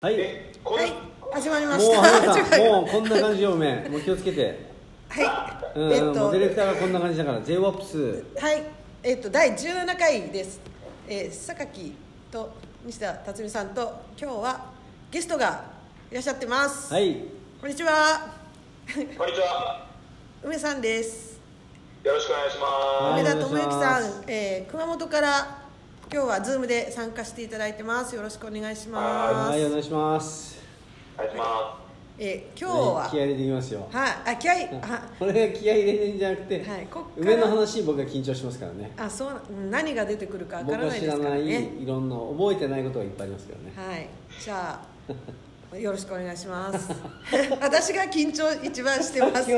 はい。はい、始まりもうました。花さもうこんな感じよ、おめえ。もう気をつけて。はい、うん、えっともうディレクターがこんな感じだから、J ワップス。はい、えっと第17回です。えー、榊と西田辰巳さんと今日はゲストがいらっしゃってます。はい。こんにちは、こんにちは。梅さんです。よろしくお願いしはいま梅田智之お願さいしまん、えー、熊本から今日はズームで参加していただいてます。よろしくお願いします。はい、お願いします。す。お願いしまえー、今日は、ね気合い入れていきますよ。はい、あ気合い、あこれが気合い入れてんじゃなくて、はいこ上の話、僕が緊張しますからね。あそううん何が出てくるかわからないですか知らない。いろんな、覚えてないことがいっぱいありますけどね。はい、じゃあ よろしくお願いします。私が緊張一番してます。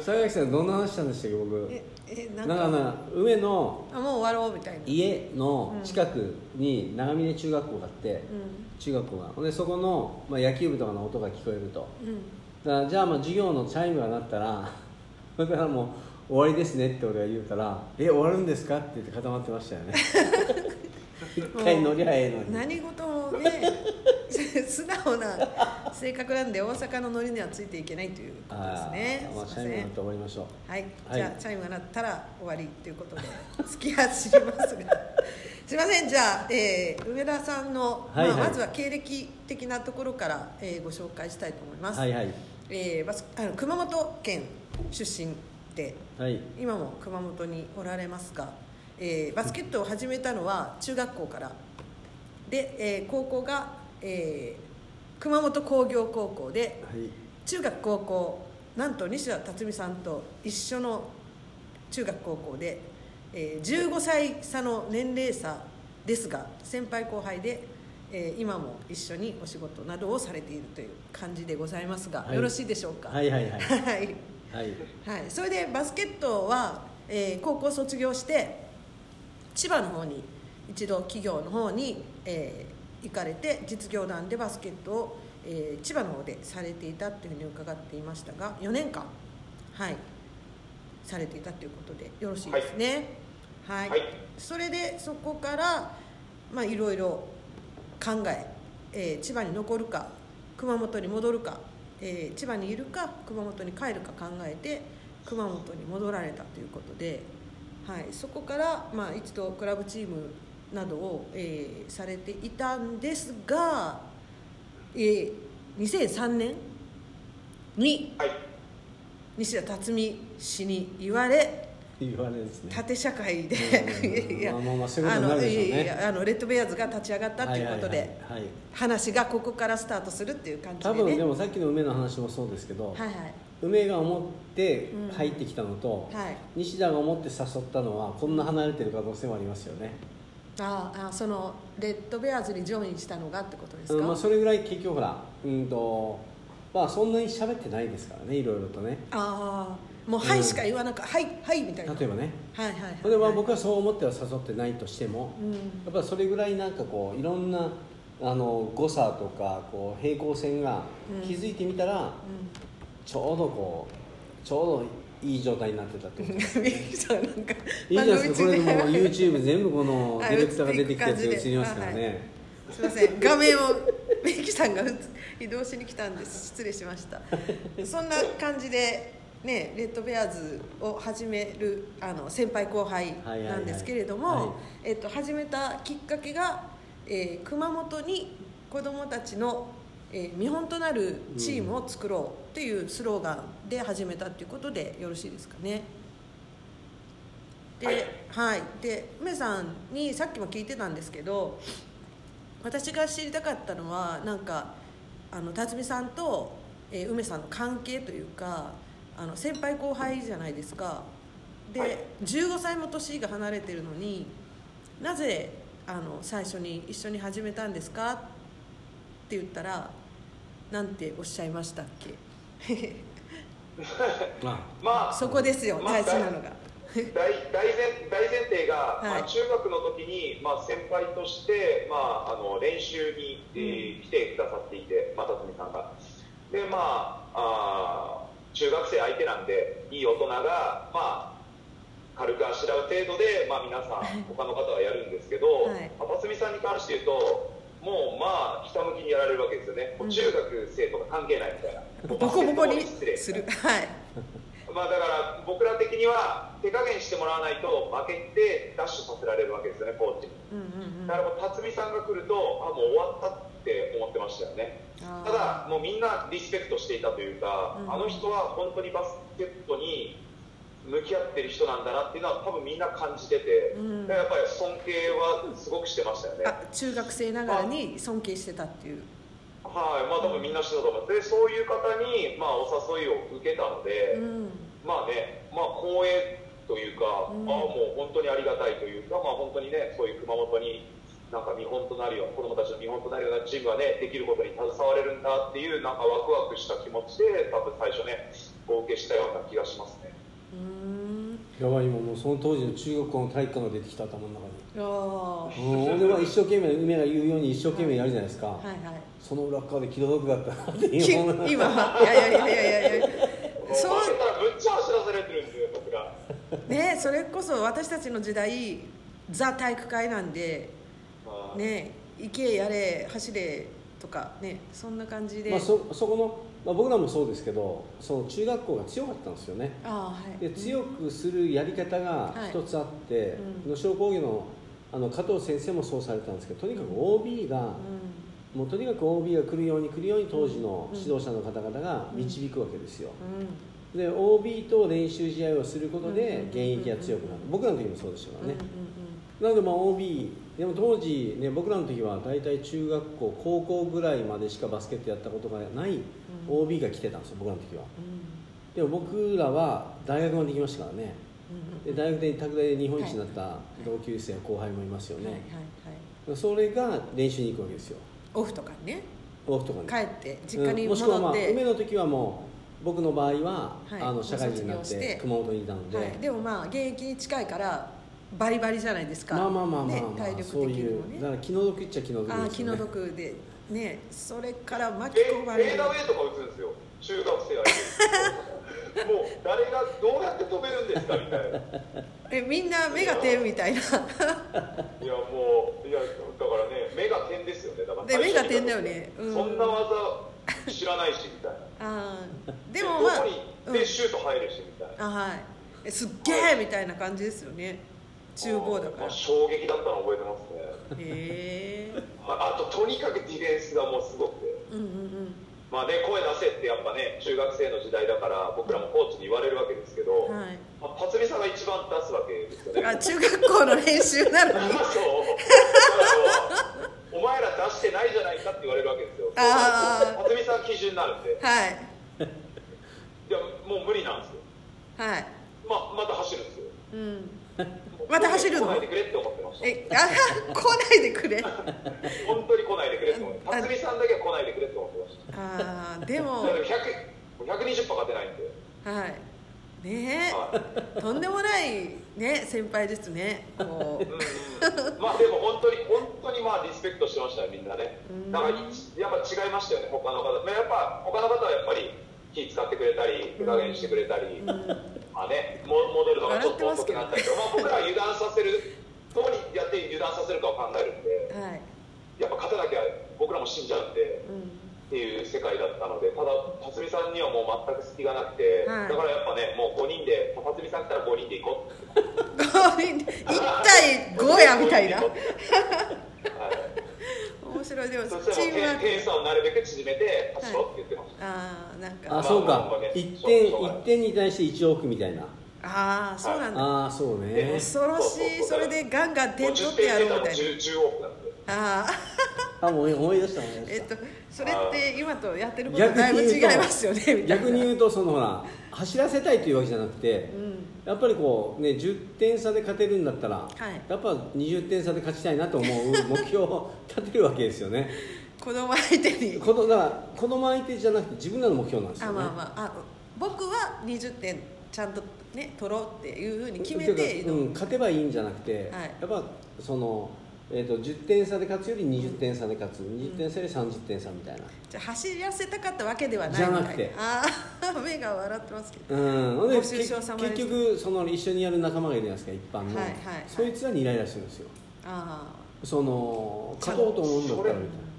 さっきの、さん、どんな話したんでしたっけ、僕。え、え、ななんんかか、な、上のあ、もう終わろうみたいな。家の近くに長峰中学校があって、う中学校がほんでそこの、まあ、野球部とかの音が聞こえるとん、うん、だからじゃあまあ授業のチャイムが鳴ったら それからもう終わりですねって俺が言うたら「え終わるんですか?」って言って固まってましたよね 一回乗りゃええのに。何事もね、素直な性格なんで大阪のノリにはついていけないということですね。まあチャイムが終わりましょう。はい、はい。じゃあチャイムが鳴ったら終わりということで突っ走りますが。すいません。じゃあ、えー、上田さんの、はいはい。まあ、まずは経歴的なところから、えーご紹介したいと思います、はいはい。えーバスあの熊本県出身ではい。今も熊本におられますが、えーバスケットを始めたのは中学校から。で、えー高校が、えー熊本工業高校ではい。中学高校なんと西田辰巳さんと一緒の中学高校で、えー15歳差の年齢差ですが先輩後輩で、えー今も一緒にお仕事などをされているという感じでございますが、はい。よろしいでしょうか？はいはいはい。はい。はい。はい、それでバスケットは、えー高校卒業して千葉の方に一度企業の方に、えー行かれて実業団でバスケットを、えー千葉の方でされていたというふうに伺っていましたが4年間はいされていたということでよろしいですね。はい、はい。それでそこからまあいろいろ考ええー千葉に残るか熊本に戻るか、えー千葉にいるか熊本に帰るか考えて熊本に戻られたということで、はい、そこから、まあ、一度クラブチームなどを、えーされていたんですが、えー2003年にす。はい。西田辰巳氏に言われ言われるんですね。縦社会でレッドベアーズが立ち上がったということで、話がここからスタートするっていう感じで多ね分でもさっきの梅の話もそうですけど、はいはい梅が思って入ってきたのと、はい。西田が思って誘ったのはこんな離れてる可能性もありますよね、ああそのレッドベアーズにジョインしたのがってことですか、うんまあ、それぐらい結局ほらうんとまあそんなに喋ってないですからねいろいろとね。ああもう「はい」しか言わなかった「はいはい」みたいな。例えばね。はいはいはい。それは僕はそう思っては誘ってないとしても、うん。やっぱりそれぐらいなんかこういろんなあの誤差とかこう平行線がうん。気づいてみたら、ちょうどこうちょうどいい状態になってたってこと。ですうんミキさんなんか。いいじゃないですか。これでも YouTube 全部このデはいィレクターが出てきたやつが映りますからね、す。いません。画面をミキさんが移動しに来たんです。失礼しました。そんな感じでねレッドベアーズを始めるあの先輩後輩なんですけれども、はいはいはい。えっと、始めたきっかけが、えー熊本に子どもたちの、えー見本となるチームを作ろうっていうスローガンで始めたっていうことでよろしいですかね。で、ははい。い、で梅さんにさっきも聞いてたんですけど私が知りたかったのはなんかあの辰巳さんと、えー梅さんの関係というかあの先輩後輩じゃないですか。で、はい。15歳も年が離れてるのになぜあの最初に一緒に始めたんですかって言ったらなんておっしゃいましたっけ？あまあ。そこですよまあ大事なのが。大大前大前提が、はい。まあ、中学の時に、まあ、先輩として、まあ、あの練習に、えー来てくださっていて、まあ、辰巳さんが。でまああー中学生相手なんでいい大人が、まあ、軽くあしらう程度で、まあ、皆さん 他の方はやるんですけど、辰巳さんに関して言うともうまあひたむきにやられるわけですよね、もう中学生とか関係ないみたいな、ボコボコにする。はい。まあ、だから僕ら的には手加減してもらわないと負けてダッシュさせられるわけですよねコーチに。うんうんうん。だからもう辰巳さんが来るとあもう終わったって思ってましたよねただもうみんなリスペクトしていたというか、うん。あの人は本当にバスケットに向き合ってる人なんだなっていうのは多分みんな感じてて、うん。やっぱり尊敬はすごくしてましたよね。あ中学生ながらに尊敬してたっていう。はいまあ多分みんなしてたと思いますでそういう方に、まあ、お誘いを受けたので、うん。まあね、まあ、光栄というか、うん。ああもう本当にありがたいというか、まあ、本当にね、そういう熊本になんか見本となるような、子供たちの見本となるようなチームがね、できることに携われるんだっていう、なんかワクワクした気持ちで、多分最初ね、お受けしたような気がしますね。やばい今もうその当時の中学校の体育館が出てきた頭の中に。うん俺は一生懸命梅が言うように一生懸命やるじゃないですか、はいはい。その裏側で気の毒だったなって 今いやいやいやいやいやそもう。たらむっちゃ走らされてるんですよ、僕ら。う ねそれこそ私たちの時代ザ体育会なんでまあ。ね行けやれ走れとかねそんな感じで、まあ、そそこの、まあ、僕らもそうですけどその中学校が強かったんですよね。はい。で強くするやり方が一つあって、うん。能代工業のあの加藤先生もそうされたんですけどとにかく OB が、うもうとにかく OB が来るように来るように当時の指導者の方々が導くわけですよ、ん。うん。で OB と練習試合をすることうんで現役が強くなる。僕らの時もそうでしたからね、うんうんなのでまあ OB でも当時ね僕らの時は大体中学校高校ぐらいまでしかバスケットやったことがないうん OB が来てたんですよ僕らの時は。うん。でも僕らは大学まで行きましたからね。うんで大学で拓大で日本一になった同級生後輩もいますよはいはいね、はい。それが練習に行くわけですよ。オフとかにね。オフとかに帰って実家にうんもしくは、まあ、戻って、梅の時はもう僕の場合は、はい。あの社会人になってて。熊本にいたので、はい、でもまあ現役に近いからバリバリじゃないですか。まあまあまあまあ、ねまあ、体力的そういにもね。うだから気の毒っちゃ気の毒ですよね。ああ気の毒でねそれから巻き込まれる。フェーダーウェイとか打つんですよ、中学生相手に。もう誰がどうやって止めるんですかみたいな。えみんな目が点みたいな。いやもういやだからね目が点ですよね。だからで目が点だよね。うん。そんな技知らないしみたいな。あー。でもまあどこにでうん。シュート入るしみたいな、あはい。えすっげえみたいな感じですよね厨房だから。まあ衝撃だったの覚えてますね。へえ。ああととにかくディフェンスがもうすごくて。うんうんまあね声出せってやっぱね中学生の時代だから僕らもコーチに言われるわけですけど、うんはい。まあ、辰巳さんが一番出すわけですよね。あ中学校の練習なのに。そうお前ら出してないじゃないかって言われるわけですよ。あー。辰巳さん基準になるんで。はい。いやもう無理なんですよ。はい。ままた走るんですよ。うんまた走るの？来ないでくれって思ってました。えあ来ないでくれ。本当に来ないでくれって思ってあ辰巳さんだけは来ないでくれって思ってました。あーでも。だから100 120勝てないんで、はい。ねはえとんでもないね先輩ですね。こう。いうんうん、まあでも本当に本当にまあリスペクトしてましたよみんなね。うん。だからいやっぱ違いましたよね他の方。まあやっぱ他の方はやっぱり気使ってくれたり手加減してくれたり、うんまあね、も戻るのがちょっと遅くなったりとか、まあ、僕らは油断させるどうにやって油断させるかを考えるんではい。やっぱ勝たなきゃ僕らも死んじゃうんでうん。っていう世界だったのでただ辰巳さんにはもう全く隙がなくて、はい。だからやっぱねもう5人で辰巳さん来たら5人で行こう。って1対5やみたいな。はい面白い。でもチームワーク。点差をなるべく縮めて走ろうって言ってました、ああなんか。あそうか。まあまあね1そう点一点に対して1往復みたいな。ああそうなんだ。ああそうね。恐ろしい。それでガンガン点取ってやろうみたいな。もう10点出たら10往復なんで。あああもう思い出した思い出した。えっとそれって今とやってることだいぶ違いますよねみたいな。逆に言うとそのほら走らせたいというわけじゃなくてうん。やっぱりこうね10点差で勝てるんだったら、い。やっぱ20点差で勝ちたいなと思う 目標を立てるわけですよね。子供相手に。このだから子供相手じゃなくて自分らの目標なんですよね。あまあまああ僕は20点ちゃんとね取ろうっていうふうに決めてうん、勝てばいいんじゃなくて、はい。やっぱその、えー、と10点差で勝つより20点差で勝つ、20点差より30点差みたいな。じゃあ走らせたかったわけではないじゃなくて。ああ 目が笑ってますけど。うん。で結傷様です結局その一緒にやる仲間がいるじゃないですか一般の、はいはいはい。そいつらにイライラしてるんですよ。あその勝とうと思うんだったら。みたい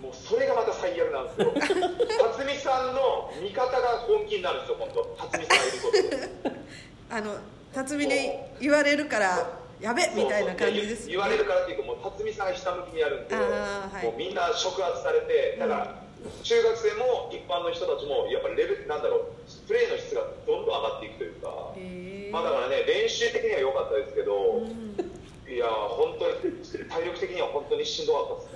もうそれがまた最悪なんですよ。辰巳さんの味方が本気になるんですよ今度辰巳さんがいることで。あの辰巳に言われるからやべみたいな感じです言われるからっていうかもう辰巳さんがひたむきにやるんで、はい。もうみんな触発されてだから、中学生も一般の人たちもやっぱりレベルなんだろうプレーの質がどんどん上がっていくというか、へー。まあだからね練習的には良かったですけど、うん。いや本当に体力的には本当にしんどかっ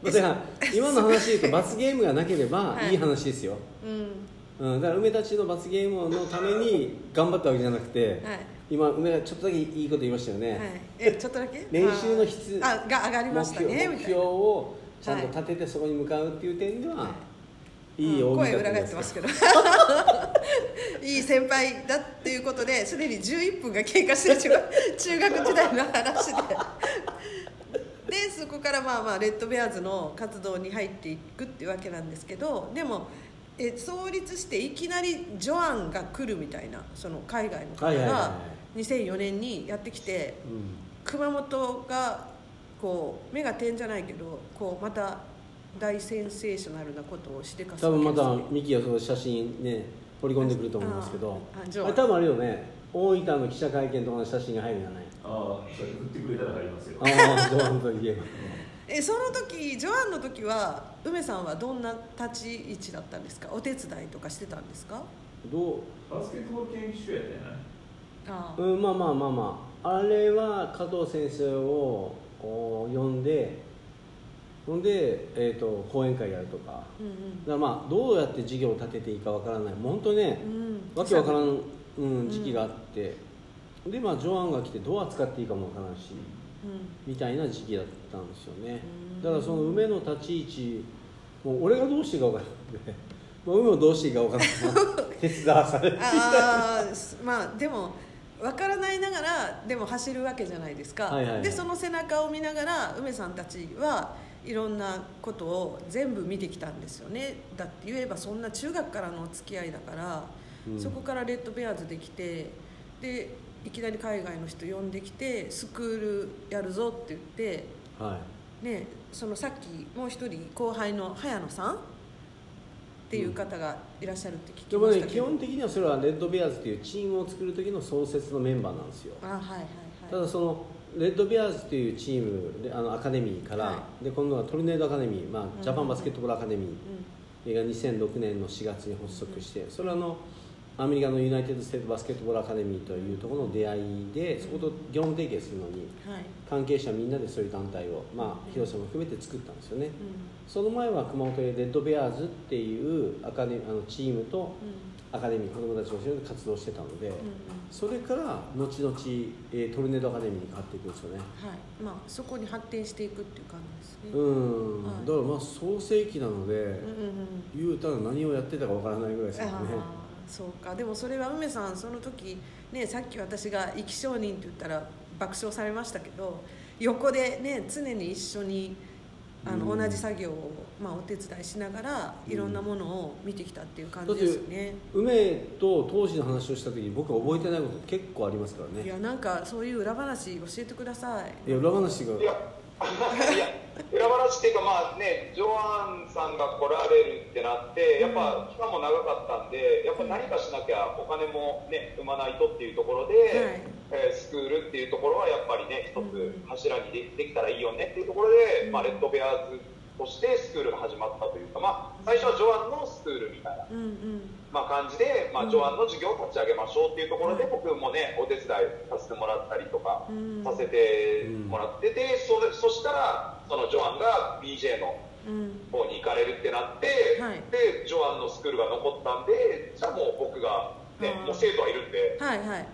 たですね。なだから今の話で言うと罰ゲームがなければはい。いい話ですよ、うん。うん、だから梅たちの罰ゲームのために頑張ったわけじゃなくて、はい今梅がちょっとだけいいこと言いましたよね、はい、えちょっとだけ？練習の質。あが上がりま目したね標目標をちゃんと立ててそこに向かうっていう点では、、はい。いうん声大喜利だ裏返ってますけど。いい先輩だっていうことですでに11分が経過してしまう。中学時代の話で。でそこからまあまあレッドベアーズの活動に入っていくっていうわけなんですけどでもえ創立していきなりジョアンが来るみたいなその海外の方はいはいはいはが2004年にやってきてうん熊本がこう目が点じゃないけどこうまた大センセーショナルなことをしてかす多分またわけですね。ミキがその写真ね掘り込んでくると思いますけどあれ多分あれよね。大分の記者会見とかの写真が入るんじゃない？ああそれ振ってくれたら入りますよ。ああどう本当に。言 えばえその時ジョアンの時は梅さんはどんな立ち位置だったんですか？お手伝いとかしてたんですか？どうバスケットボール研究所やったうん、まあまあまあまあ。あれは加藤先生をお呼んでほんで、えー、と講演会やるとか。うんうん。だまあどうやって事業を立てていいかわからない。もう本当にね、うん。わけわからん、うん、時期があって、でまあジョアンが来てどう扱っていいかもわからんしうん。みたいな時期だったんですよね。うん。だからその梅の立ち位置もう俺がどうしていいかわからなくてもう梅もどうしていいかわからない 手伝わされてああまあでも分からないながらでも走るわけじゃないですか、はいはいはい。でその背中を見ながら梅さんたちはいろんなことを全部見てきたんですよね。だって言えばそんな中学からのお付き合いだから、うん。そこからレッドベアーズできてでいきなり海外の人呼んできてスクールやるぞって言ってはい。ね、そのさっきもう一人後輩の早野さんっていう方がいらっしゃるって聞きましたね基本的にはそれはレッドベアーズというチームを作る時の創設のメンバーなんですよ。あはいはいはい。ただそのレッドベアーズというチームであのアカデミーから、はで今度はトルネードアカデミー、まうん。あ、ジャパンバスケットボールアカデミうーが2006年の4月に発足してそれはあのアメリカの United State Basketball Academy というところの出会いでそこと業務提携するのに関係者みんなでそういう団体を、まあ、広瀬も含めて作ったんですよねその前は熊本でレッドベアーズっていうアカデミあのチームとうん。うんアカデミー子どもたちを後ろで活動してたので、うんうん。それから後々、えートルネードアカデミーに変わっていくんですよね。はい。まあそこに発展していくっていう感じですね。うん、はい。だからまあ創成期なので、うんうんうん。言うたら何をやってたかわからないぐらいですよね。ああそうか。でもそれは梅さんその時ねさっき私が生き証人って言ったら爆笑されましたけど横でね常に一緒にあの、うん。同じ作業を、まあ、お手伝いしながらいろんなものを見てきたっていう感じですよね、梅と当時の話をした時に僕は覚えてないこと結構ありますからね。いやなんかそういう裏話教えてください。いや裏話が。いや いや裏話っていうかまあねジョアンさんが来られるってなってやっぱ期間も長かったんでやっぱ何かしなきゃお金もね生まないとっていうところで、はいえースクールっていうところはやっぱりね一うん。つ柱にでできたらいいよねっていうところで、うん。まあ、レッドベアーズとしてスクールが始まったというか、まあ、最初はジョアンのスクールみたいな、まあ、感じで、まあ、うん。ジョアンの授業を立ち上げましょうっていうところで、うん。僕もねお手伝いさせてもらったりとか。うん。させてもらってて、それそしたらそのジョアンが BJ のうん。方に行かれるってなって、はい。でジョアンのスクールが残ったんでじゃあもう僕が、ねもう生徒はいるんではいはい。あ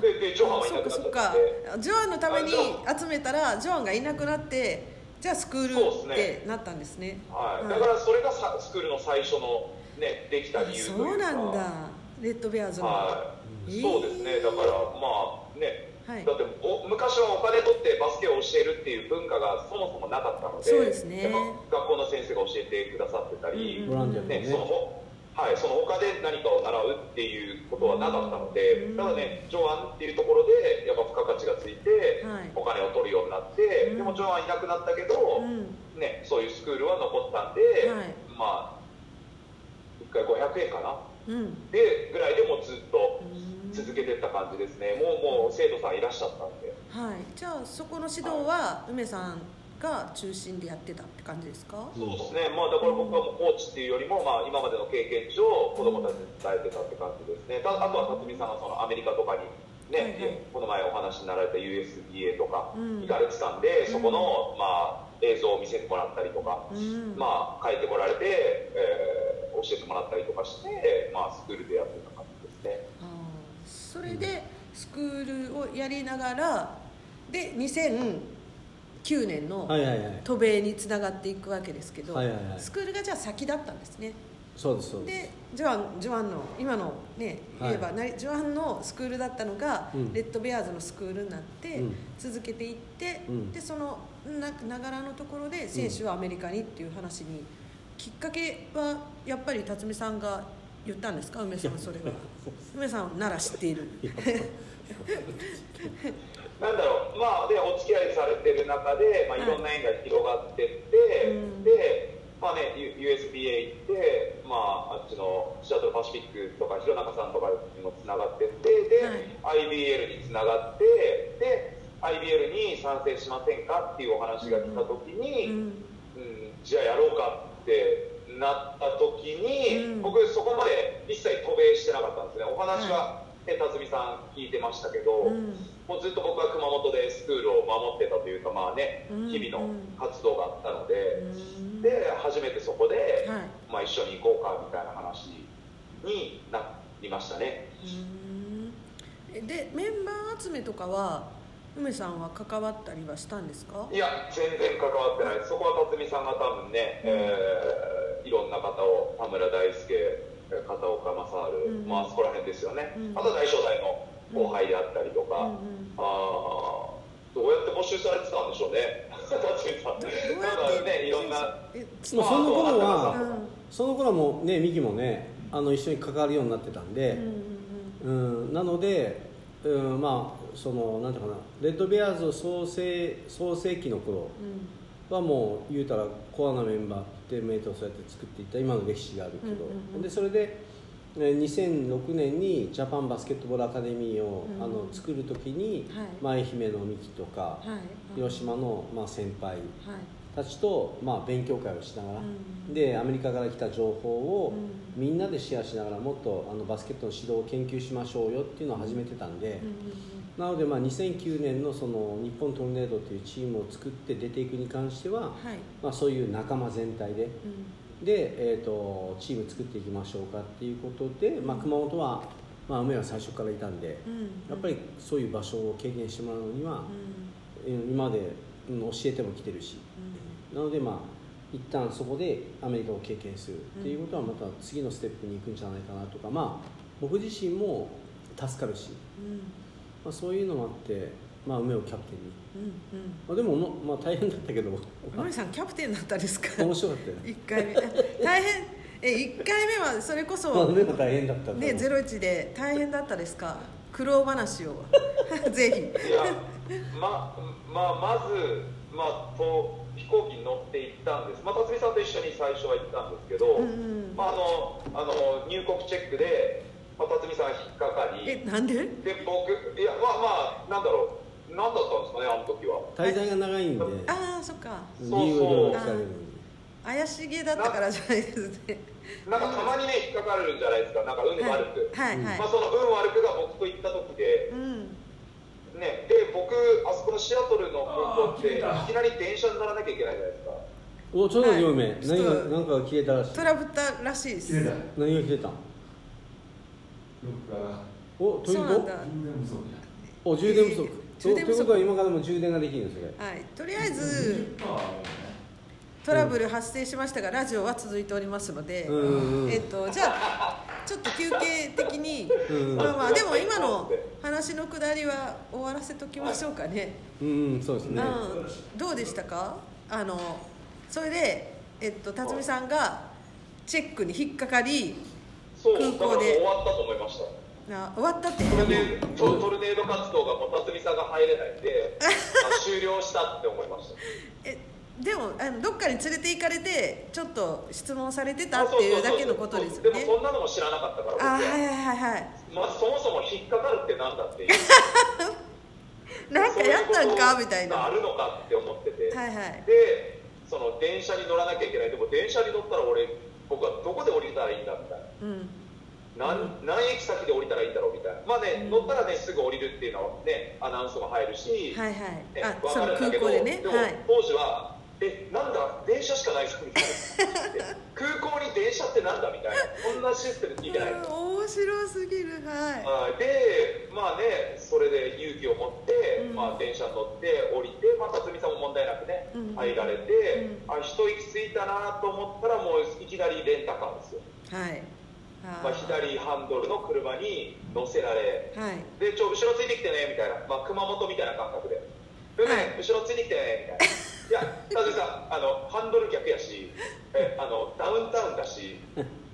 ででジョアンはいなくなっちゃそっかそっかってジョアンのためにあ集めたらジョアンがいなくなってじゃあスクールってなったんですね。はい。はい。だからそれがさスクールの最初の、ね、できた理由というか。そうなんだ。レッドベアーズの。はい、えー。そうですね。だからまあね。はい。だってお昔はお金取ってバスケを教えるっていう文化がそもそもなかったのでそうですね。学校の先生が教えてくださってたり、うんボランティアとかね。ね、そのほはい、その他で何かを習うっていうことはなかったので、うん。ただね、上腕っていうところで、やっぱ付加価値がついて、はい。お金を取るようになって、うん。でも上腕いなくなったけど、うん。ね、そういうスクールは残ったんで、はい。まあ、1回500円かな、うん。でぐらいでもうずっとうん。続けてった感じですね、もうもう生徒さんいらっしゃったんで。はい。じゃあそこの指導は梅さんが中心でやってたって感じですか？そうですね、まあ、だから僕はもうコーチっていうよりも、まあ、今までの経験上、子供たちに伝えてたって感じですね、たあとは辰巳さんがそのアメリカとかに、ねはいはい。この前お話になられた USDA とかうん。行かれてたんで、うん。そこの、まあ、映像を見せてもらったりとか、うん。まあ、帰ってこられて、えー教えてもらったりとかして、まあ、スクールでやってた感じですね。それでスクールをやりながらで2009年のはいはいはい。渡米につながっていくわけですけど、はいはいはい。スクールがじゃあ先だったんですね。そうですそうです。でジョアンジョアンの今のねはい。言えば、なジョアンのスクールだったのが、うん。レッドベアーズのスクールになって、うん。続けていって、うん。でそのなながらのところで選手はアメリカにっていう話に、きっかけはやっぱり辰巳さんが言ったんですか？梅さんはそれは。梅さんなら知っている なんだろう、まあ、でお付き合いされてる中で、まあ、はい。いろんな縁が広がってって、うん。で、まあね、USBA 行って、まあ、あっちのシアトルパシフィックとか弘中さんとかにもつながってってで、IBL につながってで IBL に賛成しませんかっていうお話が来た時に、うん。うんじゃあやろうかってなった時に、うん。僕そこまで一切渡米してなかったんですね。お話は、ね辰巳さん聞いてましたけど、うんもうずっと僕は熊本でスクールを守ってたというかまあね、うん日々の活動があったので、うんで初めてそこで、はい。まあ、一緒に行こうかみたいな話になりましたね。うん。でメンバー集めとかは梅さんは関わったりはしたんですか？いや全然関わってない。そこは辰巳さんが多分ね、えーいろんな方を田村大輔片岡正治、うん。まあそこら辺ですよね、うん。あとは大正大の後輩であったりとか、うんうん。あー。どうやって募集されてたんでしょうね。なんかねいろんな。その頃まあは、うん。その頃はもうねミキもねあの一緒に関わるようになってたんで、うんうんうん、なので、うん、まあそのなんていうかなレッドベアーズ創生創世期の頃うん。はもう言うたらコアなメンバーってメイトをそうやって作っていった今の歴史があるけど、うんうんうん。でそれでえー2006年にジャパンバスケットボールアカデミーを、うん。あの作る時に、はい。まあ愛媛のミキとか、はい。広島の、まあ、先輩はい。たちと、まあ、勉強会をしながら、うん。でアメリカから来た情報を、うみんなでシェアしながらもっとあのバスケットの指導を研究しましょうよっていうのを始めてたんで、うんなので、まあ、2009年のその日本トルネードというチームを作って出ていくに関しては、はい。まあ、そういう仲間全体でうんで、えー、とチーム作っていきましょうかっていうことで、まあ、熊本は、まあ、梅は最初からいたんで、うん。やっぱりそういう場所を経験してもらうのにはう、ん。うん今まで、うん教えてもきてるしなのでまあ一旦そこでアメリカを経験するっていうことはまた次のステップに行くんじゃないかなとかまあ僕自身も助かるし、うん。まあ、そういうのもあって、まあ、梅をキャプテンに、うんうん。まあ、でもまあ大変だったけど。森さんキャプテンだったんですか？面白かったよ。ね一回目。大変。え一回目はそれこまあそ梅も大変だったねゼロ一で大変だったですか？苦労話を。ぜひ。いやままあ、まず、まあ、と飛行機に乗って行ったんです、まあ、辰巳さんと一緒に最初は行ったんですけど、うんうん。まあ、あのあの入国チェックで、まあ、辰巳さん引っかかり。えなんで？で僕いやまあまあなんだろう何だったんですかねあの時は。滞在が長いんで。ああそっか。理由をいろいろ聞かれるのに。怪しげだったからじゃないですね。な んかたまにね引っかかるんじゃないですか。なんか運悪く、はいはいはい。まあ、その運悪くが僕と行った時で、うん。ね、で僕あそこのシアトルの空港っていきなり電車に乗らなきゃいけないじゃないですか。おちょっと待って梅、はい。何が何かが消えたらしい。トラブったらしいです。何が消えた？おというとそうなんだ。充電不足やお充電不足、充電不足。とということは今からも充電ができるんですはい。とりあえず20%あるよねトラブル発生しましたがラジオは続いておりますので、うんうんうん。えっとじゃあちょっと休憩的に、うんまあまあでも今の話のくだりは終わらせときましょうかね、うんうんそうですね。うん、どうでしたか？あのそれで、えっと、辰巳さんがチェックに引っかかりそう空だからもう港で終わったと思いましたな終わったって。トルネードトルネード活動がもう辰巳さんが入れないんで あ終了したって思いました。えでもあのどっかに連れて行かれてちょっと質問されてたっていうだけのことですよね。でもそんなのも知らなかったからあは。いはいはいはい。まずそもそも引っかかるってなんだっていう。なんかやったんかみたいな。あるのかって思ってて、いはい。でその電車に乗らなきゃいけない。でも電車に乗ったら俺僕はどこで降りたらいいんだみたいうん。な何何駅先で降りたらいいんだろうみたいな。まあね、乗ったらねすぐ降りるっていうのはねアナウンスも入るし、はいはい。ねあわその空かるんだけど港でね。でも、はい。当時はえなんだ？電車しかないじゃんみたいな空港に電車ってなんだみたいな。こんなシステム聞いてない。うん面白すぎる。はい。はい。でまあねそれで勇気を持って、うん。まあ、電車に乗って降りて、まあ、辰巳さんも問題なくね、うん。入られて、あ一息ついたなと思ったらもういきなりレンタカーですよ、はいまあ、左ハンドルの車に乗せられはい。でちょ後ろついてきてねみたいな、まあ、熊本みたいな感覚で「でね、はい後ろついてきてね」みたいな「いや辰巳さんあのハンドル逆やしえあのダウンタウンだし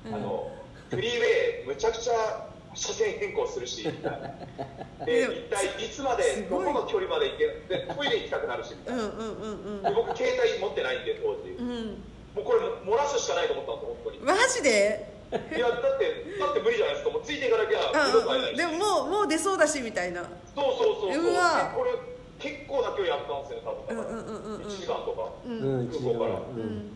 あのフリーウェイむちゃくちゃ車線変更するしみたいな。で一体いつまですどこの距離まで行けでトイレ行きたくなるしみたいな。で僕携帯持ってないんで当時。うん。うんもうこれ漏らすしかないと思ったんですよ本当に。マジで？いやだってだって無理じゃないですか。もうついていかなきゃないでももうもう出そうだしみたいな。そうそうそうそう。うわ。でこれ結構な距離あったんですよ多分。だから、うんうんうんうん。うん1時間とか。ううんん空港から。うん。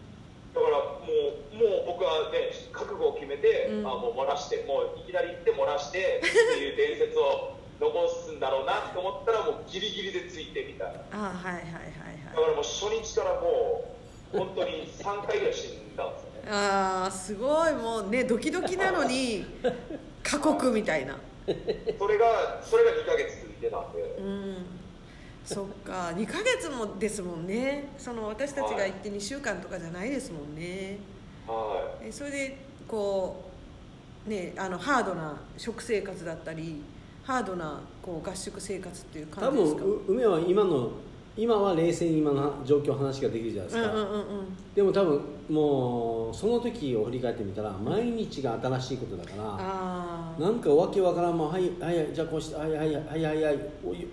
だからもうもう僕はね覚悟を決めて、うん。あもう漏らしてもういきなり行って漏らしてっていう伝説を残すんだろうなと思ったらもうギリギリでついてみたいな。だあはいはいはいからもう初日からもう本当に3回ぐらい死んだんですよ。ねはいああすごいもうねドキドキなのに過酷みたいな。それがそれが2ヶ月続いてたんで、うん。そっか2ヶ月もですもんね。その私たちが行って2週間とかじゃないですもんね。はえそれでこうねあのハードな食生活だったりハードなこう合宿生活っていう多感じですか？分う梅は今の今は冷静に今の状況話ができるじゃないですか、うんうんうんうん。でも多分もうその時を振り返ってみたら毎日が新しいことだからなんかわけわからんまはいはいはいじゃあこうしてはいはいはいはいはい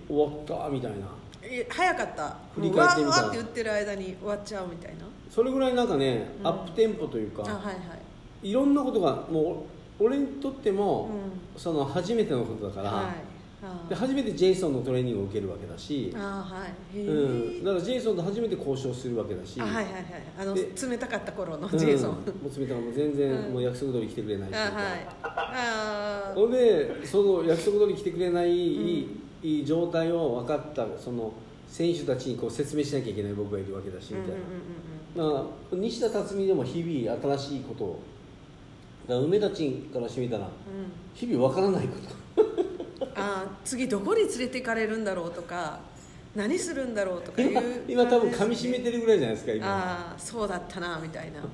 終わったみたいな。え早かった？振り返ってみたら。わって言ってる間に終わっちゃうみたいな？それぐらいなんかね、うん。アップテンポというか、あはいはい。いろんなことがもう俺にとっても、うその初めてのことだから、はいで初めてジェイソンのトレーニングを受けるわけだし、あーはい。うん、だからジェイソンと初めて交渉するわけだしあはいはいはい。あので冷たかった頃のうん。ジェイソン、もう冷たいもう全然、うん。もう約束通り来てくれないしあはい。あー。ほんでその約束通り来てくれない、いい状態を分かったその選手たちにこう説明しなきゃいけない僕がいるわけだしみたいな、だから西田辰巳でも日々新しいことをだから梅田ちんからしてみたらうんうん。日々分からないことあー次どこに連れて行かれるんだろうとか何するんだろうとかいう今今多分噛み締めてるぐらいじゃないですか今。ああそうだったなみたいな。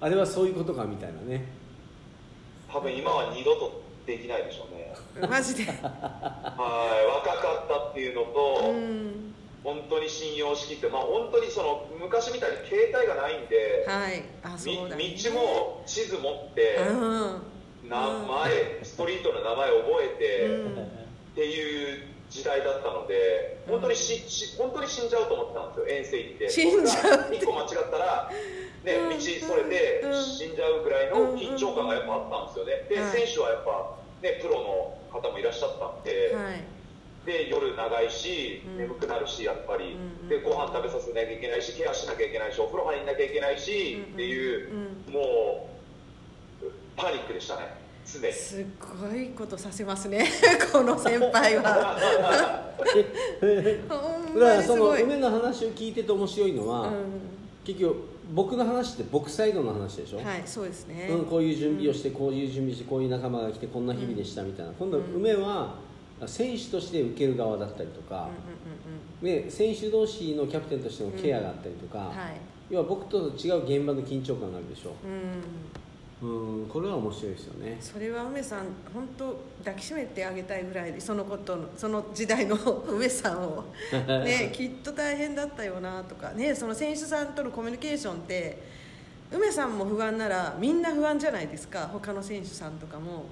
あれはそういうことかみたいなね。い多分今は二度とできないでしょうね。マジで。はい若かったっていうのと、うん。本当に信用しきって、まあ、本当にその昔みたいに携帯がないんで、はい。あそうだ、ね、み道も地図持って、うん名前、ストリートの名前覚えて、うん。っていう時代だったので本当にし、し本当に死んじゃうと思ってたんですよ遠征行って。死んじゃう。って一個間違ったら、ね、うん。道それでうん。死んじゃうぐらいの緊張感がやっぱあったんですよね。で、はい。選手はやっぱ、ね、プロの方もいらっしゃったんで、はい。で夜長いし、うん。眠くなるしやっぱり、うんでご飯食べさせなきゃいけないしケアしなきゃいけないしお風呂入んなきゃいけないし、うん。っていう、うん。もうパニックでしたねすごいことさせますね。この先輩は。だからその梅の話を聞いてて面白いのは、う結局僕の話って僕サイドの話でしょ、ん、はいそうですね、うん、こういう準備をして、こういう準備してこういう仲間が来てこんな日々でしたみたいな、今度は梅は選手として受ける側だったりとか、で選手同士のキャプテンとしてのケアがあったりとか、はい。要は僕と違う現場の緊張感があるでしょ？うんうんこれは面白いですよね。それは梅さん本当抱きしめてあげたいぐらいでそのことのその時代の 梅さんを。ねきっと大変だったよなとかねその選手さんとのコミュニケーションって梅さんも不安ならみんな不安じゃないですか。他の選手さんとかも。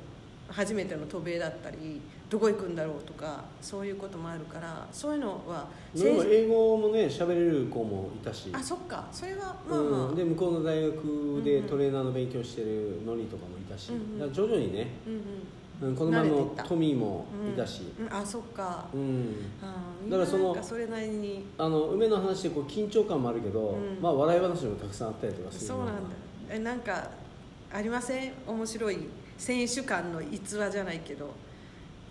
初めての渡米だったりどこ行くんだろうとかそういうこともあるからそういうのはでも英語もね喋れる子もいたし。あそっか。それはまあまあ、うん、で向こうの大学でトレーナーの勉強してるノリとかもいたし、うんうん。徐々にね、うんうん。うん、この前のトミーもいたし、うん。あそっか、うん。あだからそのそれなりに。あの梅の話でこう緊張感もあるけど、うん。まあ笑い話もたくさんあったりとかするそうなんだ。えなんかありません？面白い選手間の逸話じゃないけど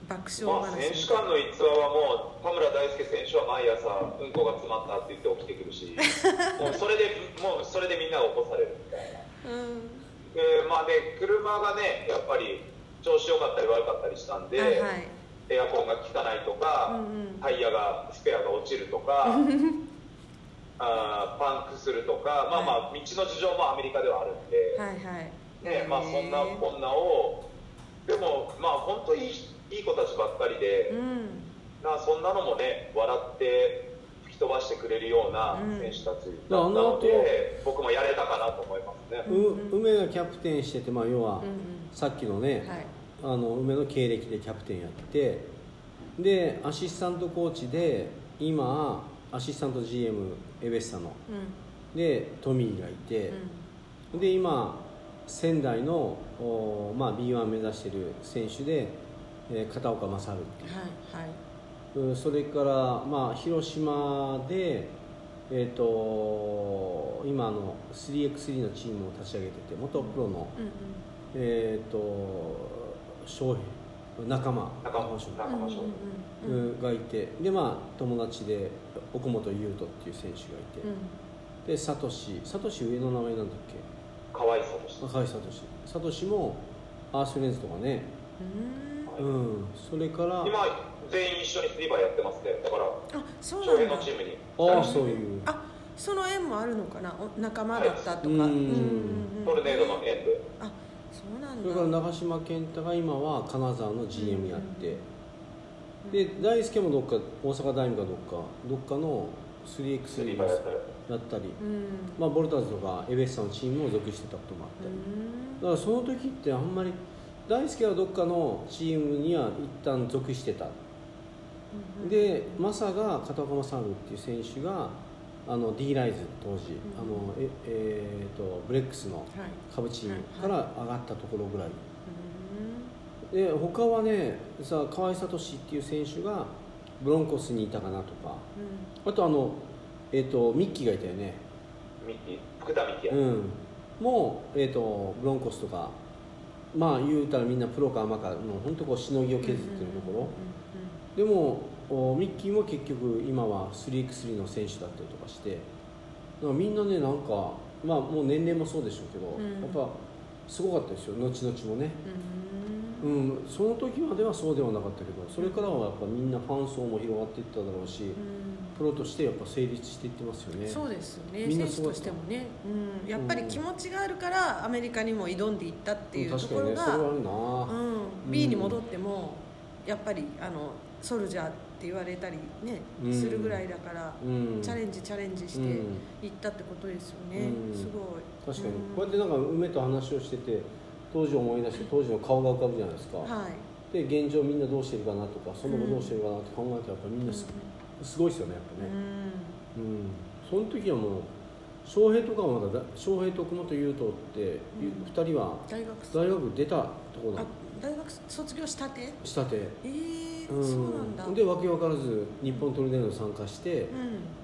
爆笑まあ、話。選手間の逸話はもう田村大輔選手は毎朝うんこが詰まったって言って起きてくるし もうそれでもうそれでみんなが起こされるみたいなうん。でまあで車がねやっぱり調子良かったり悪かったりしたんで、あはい。エアコンが効かないとか、うんうん。タイヤがスペアが落ちるとか あーパンクするとかまあまあ道の事情もアメリカではあるんで、はいはい。ねまあ、そんなこんなをでもまあ本当にいいいい子たちばっかりで、うん。まあそんなのもね笑って吹き飛ばしてくれるようなうん。選手たちだったので、僕もやれたかなと思いますね。う梅がキャプテンしてて、まあ、要はうんさっきのね、うんはい。あの梅の経歴でキャプテンやってでアシスタントコーチで今アシスタント GM エベッサのうん。でトミーがいて、で今仙台の、おまあ、B1 目指してる選手で、えー片岡勝っていう。はいはい。うんそれから、まあ、広島で、えー、と今あの 3x3 のチームを立ち上げてて元プロの、うんうん。えー、と翔平仲間仲間翔仲間翔うんうんうんうん。がいてで、まあ、友達で岡本優斗っていう選手がいて、でサトシ。サトシ上の名前なんだっけ？河合聡赤井サトシ。サトシもアースフレンズとかね。うんうん。それから今全員一緒にスリーバーやってますね。だからあそう翔なんだ。チームに。ああそういう。あその縁もあるのかな？お仲間だったとか、はい。うんうんうんうん。トルネードの縁で。あそうなんだ。それから長嶋健太が今は金沢の GM やって、で大輔もどっか大阪大学かどっかどっかのスリ 3x3 ーバーやったらやったり、うん。まあ、ボルターズとかエベッサのチームも属してたこともあったり、うん。だからその時ってあんまり大輔はどっかのチームには一旦属してた。でマサが片岡勝っていう選手があの D ライズ当時、あのええーとブレックスのはい。株チームはいから上がったところぐらい、うん。で他はねさ河合聡っていう選手がブロンコスにいたかなとか。あとあの、えー、とミッキーがいたよね。ミキ福田ミキや、うん。もう、えー、とブロンコスとかまあ言うたらみんなプロかアマかの本当こうしのぎを削ってるところ、でもおミッキーも結局今は 3x3 の選手だったりとかして。だからみんなねなんかまあもう年齢もそうでしょうけど、うん。やっぱすごかったですよ。後々もねうんうんうん、その時まではそうではなかったけどそれからはやっぱみんなファン層も広がっていっただろうし、プロとしてやっぱ成立していってますよね。そうですよね選手としてもね、うん、やっぱり気持ちがあるからアメリカにも挑んでいったっていうと確ころが、かにねそれはあるな、うん、B に戻ってもやっぱりあのソルジャーって言われたりね、うん。するぐらいだから、うん、チャレンジチャレンジしてうん。いったってことですよね、うん。すごい。確かに、うん。こうやってなんか梅と話をしてて当時思い出して当時の顔が浮かぶじゃないですか、はい。で現状みんなどうしてるかなとかその後どうしてるかなって考えたらやっぱみんなす,、すごいですよねやっぱね、うん。うん、その時はもう翔平とかはまだだ翔平と熊本優斗ってうん。2人は大学大学出たところあ大学卒業したて？したて、えーうん、そうなんだ。で訳分からず日本トルネードに参加して、うん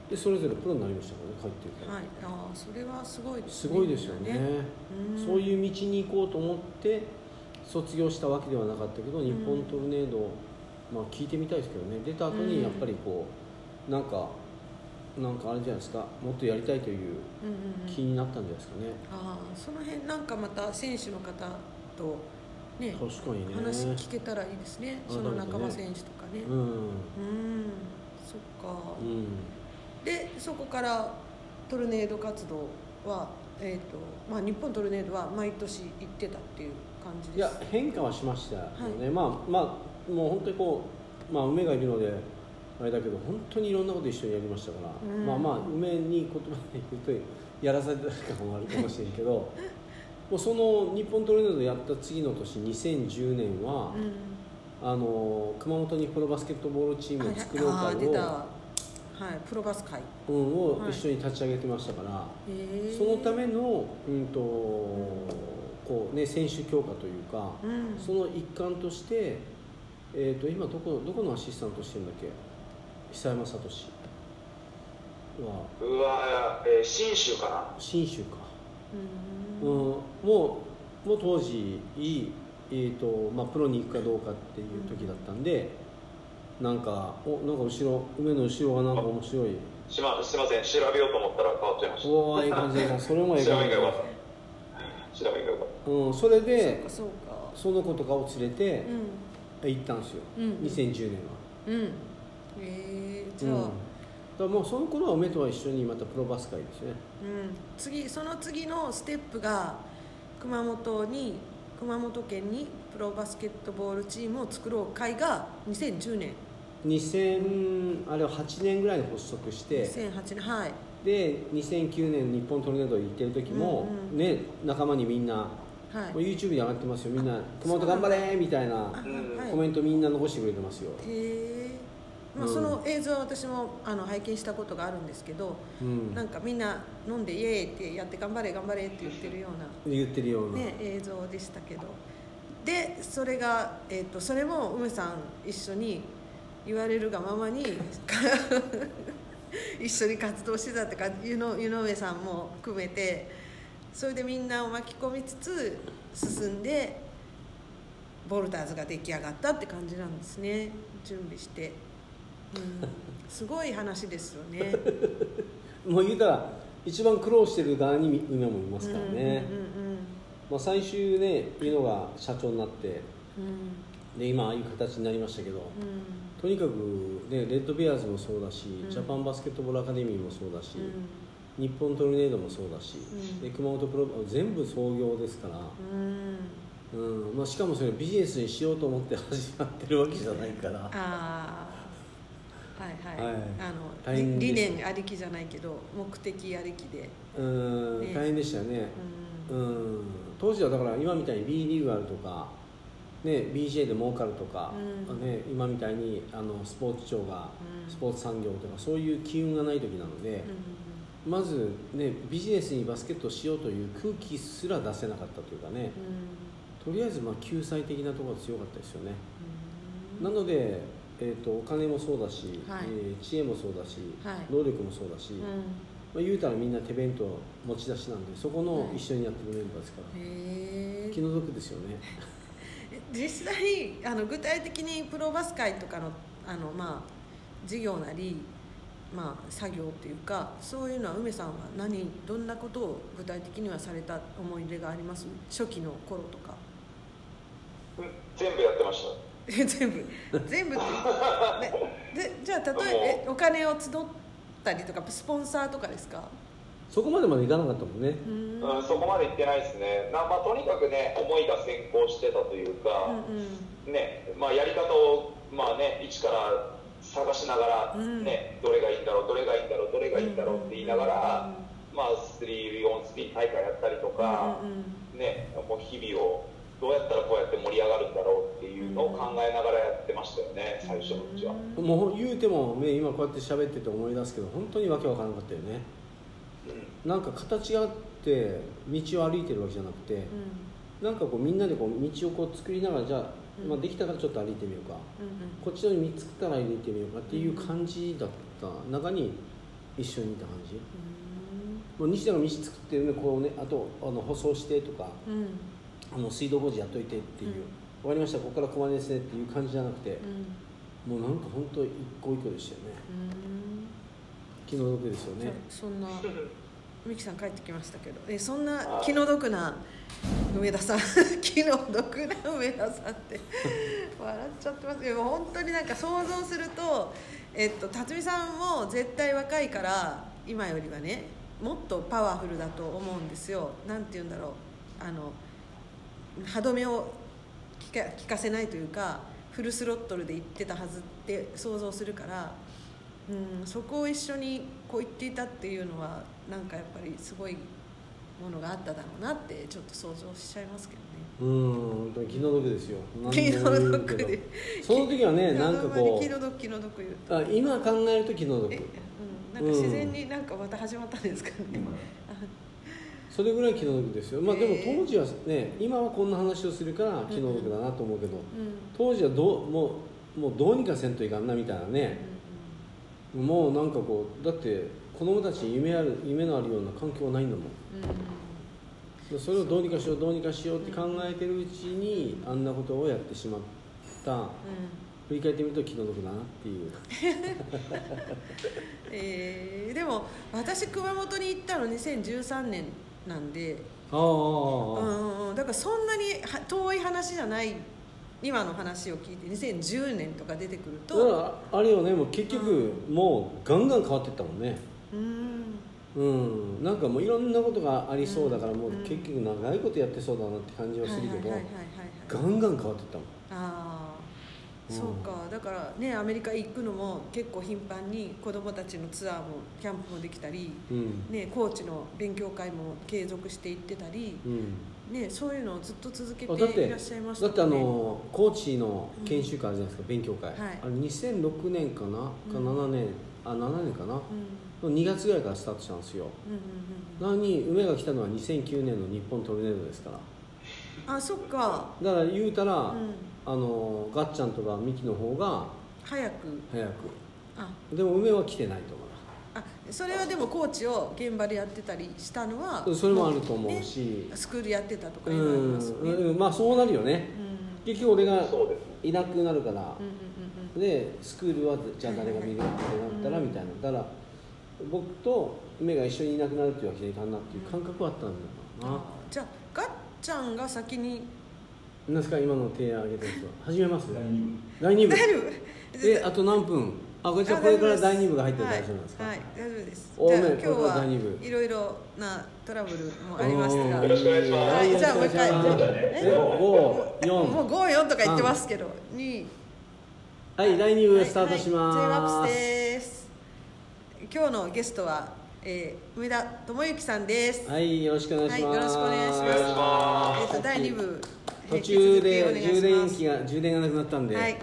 でそれぞれプロになりましたからね帰ってるから、はい。ああそれはすごいですすねごいですよね。うん。そういう道に行こうと思って卒業したわけではなかったけど、日本トルネード、まあ、聞いてみたいですけどね。出た後うん。にやっぱりこうなんかなんかあれじゃないですか。もっとやりたいといううんうんうん。気になったんじゃないですかね、ああその辺なんかまた選手の方とね確かにね。話聞けたらいいですね。あその仲間選手とかね。うん。うん。そっか。うんでそこからトルネード活動はえーとまあ、日本トルネードは毎年行ってたっていう感じです。いや変化はしましたよね、はまあまあもう本当にこう、まあ、梅がいるのであれだけど本当にいろんなこと一緒にやりましたから、うん。まあまあ梅に言葉で言うとやらされてた感もあるかもしれんけど もうその日本トルネードやった次の年2010年は、うん。あの熊本にプロバスケットボールチームを作ろうあ会を,、はいプロバス会うん、をはい。一緒に立ち上げてましたから、へー。そのための、うんとこうね、選手強化というか、うん。その一環として、えー、と今どこどこのアシスタントしてるんだっけ？久山聡は。うわー、えー、信州かな。信州か、ううんん、もうもう当時いい、えーとまあ、プロに行くかどうかっていう時だったんでなんかおなんか後ろ梅の後ろがなんか面白い。しますいません。調べようと思ったら変わっちゃいました。おおいい感じだ。それもええ調感じべがよかった。調べがよかうん、それそうでかそうか。その子とかを連れてう行ったんですよ、うん。2010年は。んうん。えー、じうん、ゃあ、だからもうその頃は梅とは一緒にまたプロバス会ですよね。うん、次その次のステップが熊本に熊本県にプロバスケットボールチームを作ろう会が2010年2000あれは8年ぐらいに発足して2008年はい。で2009年日本トルネード行ってる時も、うんうんね仲間にみんな、はい。もう YouTube に上がってますよ。みんな「熊本頑張れ!」みたいなコメントみんな残してくれてますよ、へえ、まあ、うん。その映像は私もあの拝見したことがあるんですけど、うん、なんかみんな飲んでイエーイってやって頑張れ頑張れって言ってるよう言ってるような、な、ね、映像でしたけど。でそれが、えー、とそれも梅さん一緒に言われるがままに 一緒に活動してたってか湯上さんも含めてそれでみんなを巻き込みつつ進んでボルターズが出来上がったって感じなんですね。準備して、うん、すごい話ですよね。もう言うたら一番苦労してる側に今もいますからね、うんうんうんまあ、最終ねいうのが社長になってうん。で今ああいう形になりましたけど、うんとにかく、ね、レッドベアーズもそうだし、うん。ジャパンバスケットボールアカデミーもそうだし、うん。日本トルネードもそうだし、うん。で熊本プロ全部創業ですから、うん。うん。まあ、しかもそれビジネスにしようと思って始まってるわけじゃないから。ああはいはい、はい。あの理理念ありきじゃないけど目的ありきで、うん、ね。大変でしたよね、うん。うん、当時はだから今みたいに B リーグあるとか、ね、BJ で儲かるとか、うん。ね、今みたいにあのスポーツ庁がうん。スポーツ産業とかそういう機運がない時なので、まず、ね、ビジネスにバスケットをしようという空気すら出せなかったというかねうん。とりあえずまあ救済的なところが強かったですよね、うん。なので、えー、とお金もそうだし、はい。えー知恵もそうだし、はい。能力もそうだし、うん。まあ、言うたらみんな手弁当持ち出しなんでそこのはい。一緒にやってるメンバーですから、へえ気の毒ですよね 実際あの具体的にプロバス会とかのあの、まあ、事業なり、まあ、作業っていうかそういうのは梅さんは何どんなことを具体的にはされた思い出があります？初期の頃とか。うん全部やってました。え全部？全部って？ででじゃあ例えばえお金を募ったりとかスポンサーとかですか？そこまでまでいかなかったもんね。うーん。うん、そこまで行ってないですね、なまあ、とにかくね、思いが先行してたというか、うんねまあ、やり方を、まあね、一から探しながら、うん。ねどれがいいんだろう、どれがいいんだろう、どれがいいんだろうって言いながら、まあ、3on3 大会やったりとか、うんね、もう日々をどうやったらこうやって盛り上がるんだろうっていうのを考えながらやってましたよね、最初のうちは。もう言うても、ね、今こうやって喋ってて思い出すけど本当にわけわからなかったよね。うんなんか形があって道を歩いてるわけじゃなくて、うん。なんかこうみんなでこう道をこう作りながらじゃあ、うん。まあ、できたからちょっと歩いてみようか。うんうん。こっちのに作ったら歩いてみようかっていう感じだった。中に一緒にいた感じ。もう西田が道作ってるねこうねあとあの舗装してとかうん。うんあの水道工事やっといてっていう、うん。わかりました。ここからこまですねっていう感じじゃなくてう、ん。もうなんか本当一個一個でしたよね。うん。気の毒ですよね。そんな ミキさん帰ってきましたけど。えそんな気の毒な梅田さん。気の毒な梅田さんって。笑っちゃってます。けど本当になんか想像すると、えっと、辰巳さんも絶対若いから今よりはねもっとパワフルだと思うんですよ。なんて言うんだろう。あの歯止めを聞かかせないというかフルスロットルで行ってたはずって想像するからうん、そこを一緒にこう言っていたっていうのはなんかやっぱりすごいものがあっただろうなってちょっと想像しちゃいますけどね。うん本当に気の毒ですよ。気の毒で。その時はねなんかこ気の毒気の毒言うあ今考えると気の毒。え、うん、なんか自然になんかまた始まったんですかね、それぐらい気の毒ですよ。まあでも当時はね今はこんな話をするから気の毒だなと思うけど、うん。当時はどうもうもうどうにかせんといかんなみたいなね、もうなんかこうだって子供たちに夢ある夢のあるような環境はないんだもん。うん。それをどうにかしようどうにかしようって考えてるうちにあんなことをやってしまった。うん。振り返ってみると気の毒だなっていう。えーでも私熊本に行ったの2013年なんで。ああうんうんだからそんなには遠い話じゃない今の話を聞いて2010年とか出てくるだとからあれよねもう結局もうガンガン変わっていったもんねうん。うん。なんかもういろんなことがありそうだからもううん。結局長いことやってそうだなって感じはするけどガンガン変わっていったもん。ああうんそうか。だからねアメリカ行くのも結構頻繁に子供たちのツアーもキャンプもできたり、うん。ね、コーチの勉強会も継続していってたり、うん。ね、そういうのをずっと続けてていらっしゃいましただってあのコーチの研修会あるじゃないですか、勉強会、はい。あれ2006年かな、かうん。7年。あ7年かな、うん2月ぐらいからスタートしたんですよ。うんうんうんなのに梅が来たのは2009年の日本トルネードですから。うんあそっか、だから言うたら、うん、あのガッチャンとかミキの方が早く。早く。あ。でも梅は来てないとあそれはでもコーチを現場でやってたりしたのは思うそれもあると思うねし、スクールやってたとかういうのありますん、よね。うんうんまあそうなるよね。うん。結局俺がいなくなるから、うんうん。でスクールはじゃあ誰が見るってなったらうん。みたいな。だから僕と梅が一緒にいなくなるっていうわけにはいかんなっていう感覚はあったんだうんあよな、じゃあガッちゃんが先に何ですか？今の提案あげたやつは。始めます？第二部。第2部。えあと何分？あこれじゃあこれから第2部が入って大丈夫なんですか、はい、はい、大丈夫です。おじゃあ今日は第二部。いろいろなトラブルもありましたが。うんよろしくお願いしますはいじゃあもう一回。よろしくお願いします。え？え？五もう四54とか言ってますけど。2はい第2部スタートします、はいはい、J ワップスです今日のゲストは、えー、梅田智之さんです。はいよろしくお願いします、はいよろしくお願いします。えっ、と第2部途中で充電器が充電がなくなったんで、はい。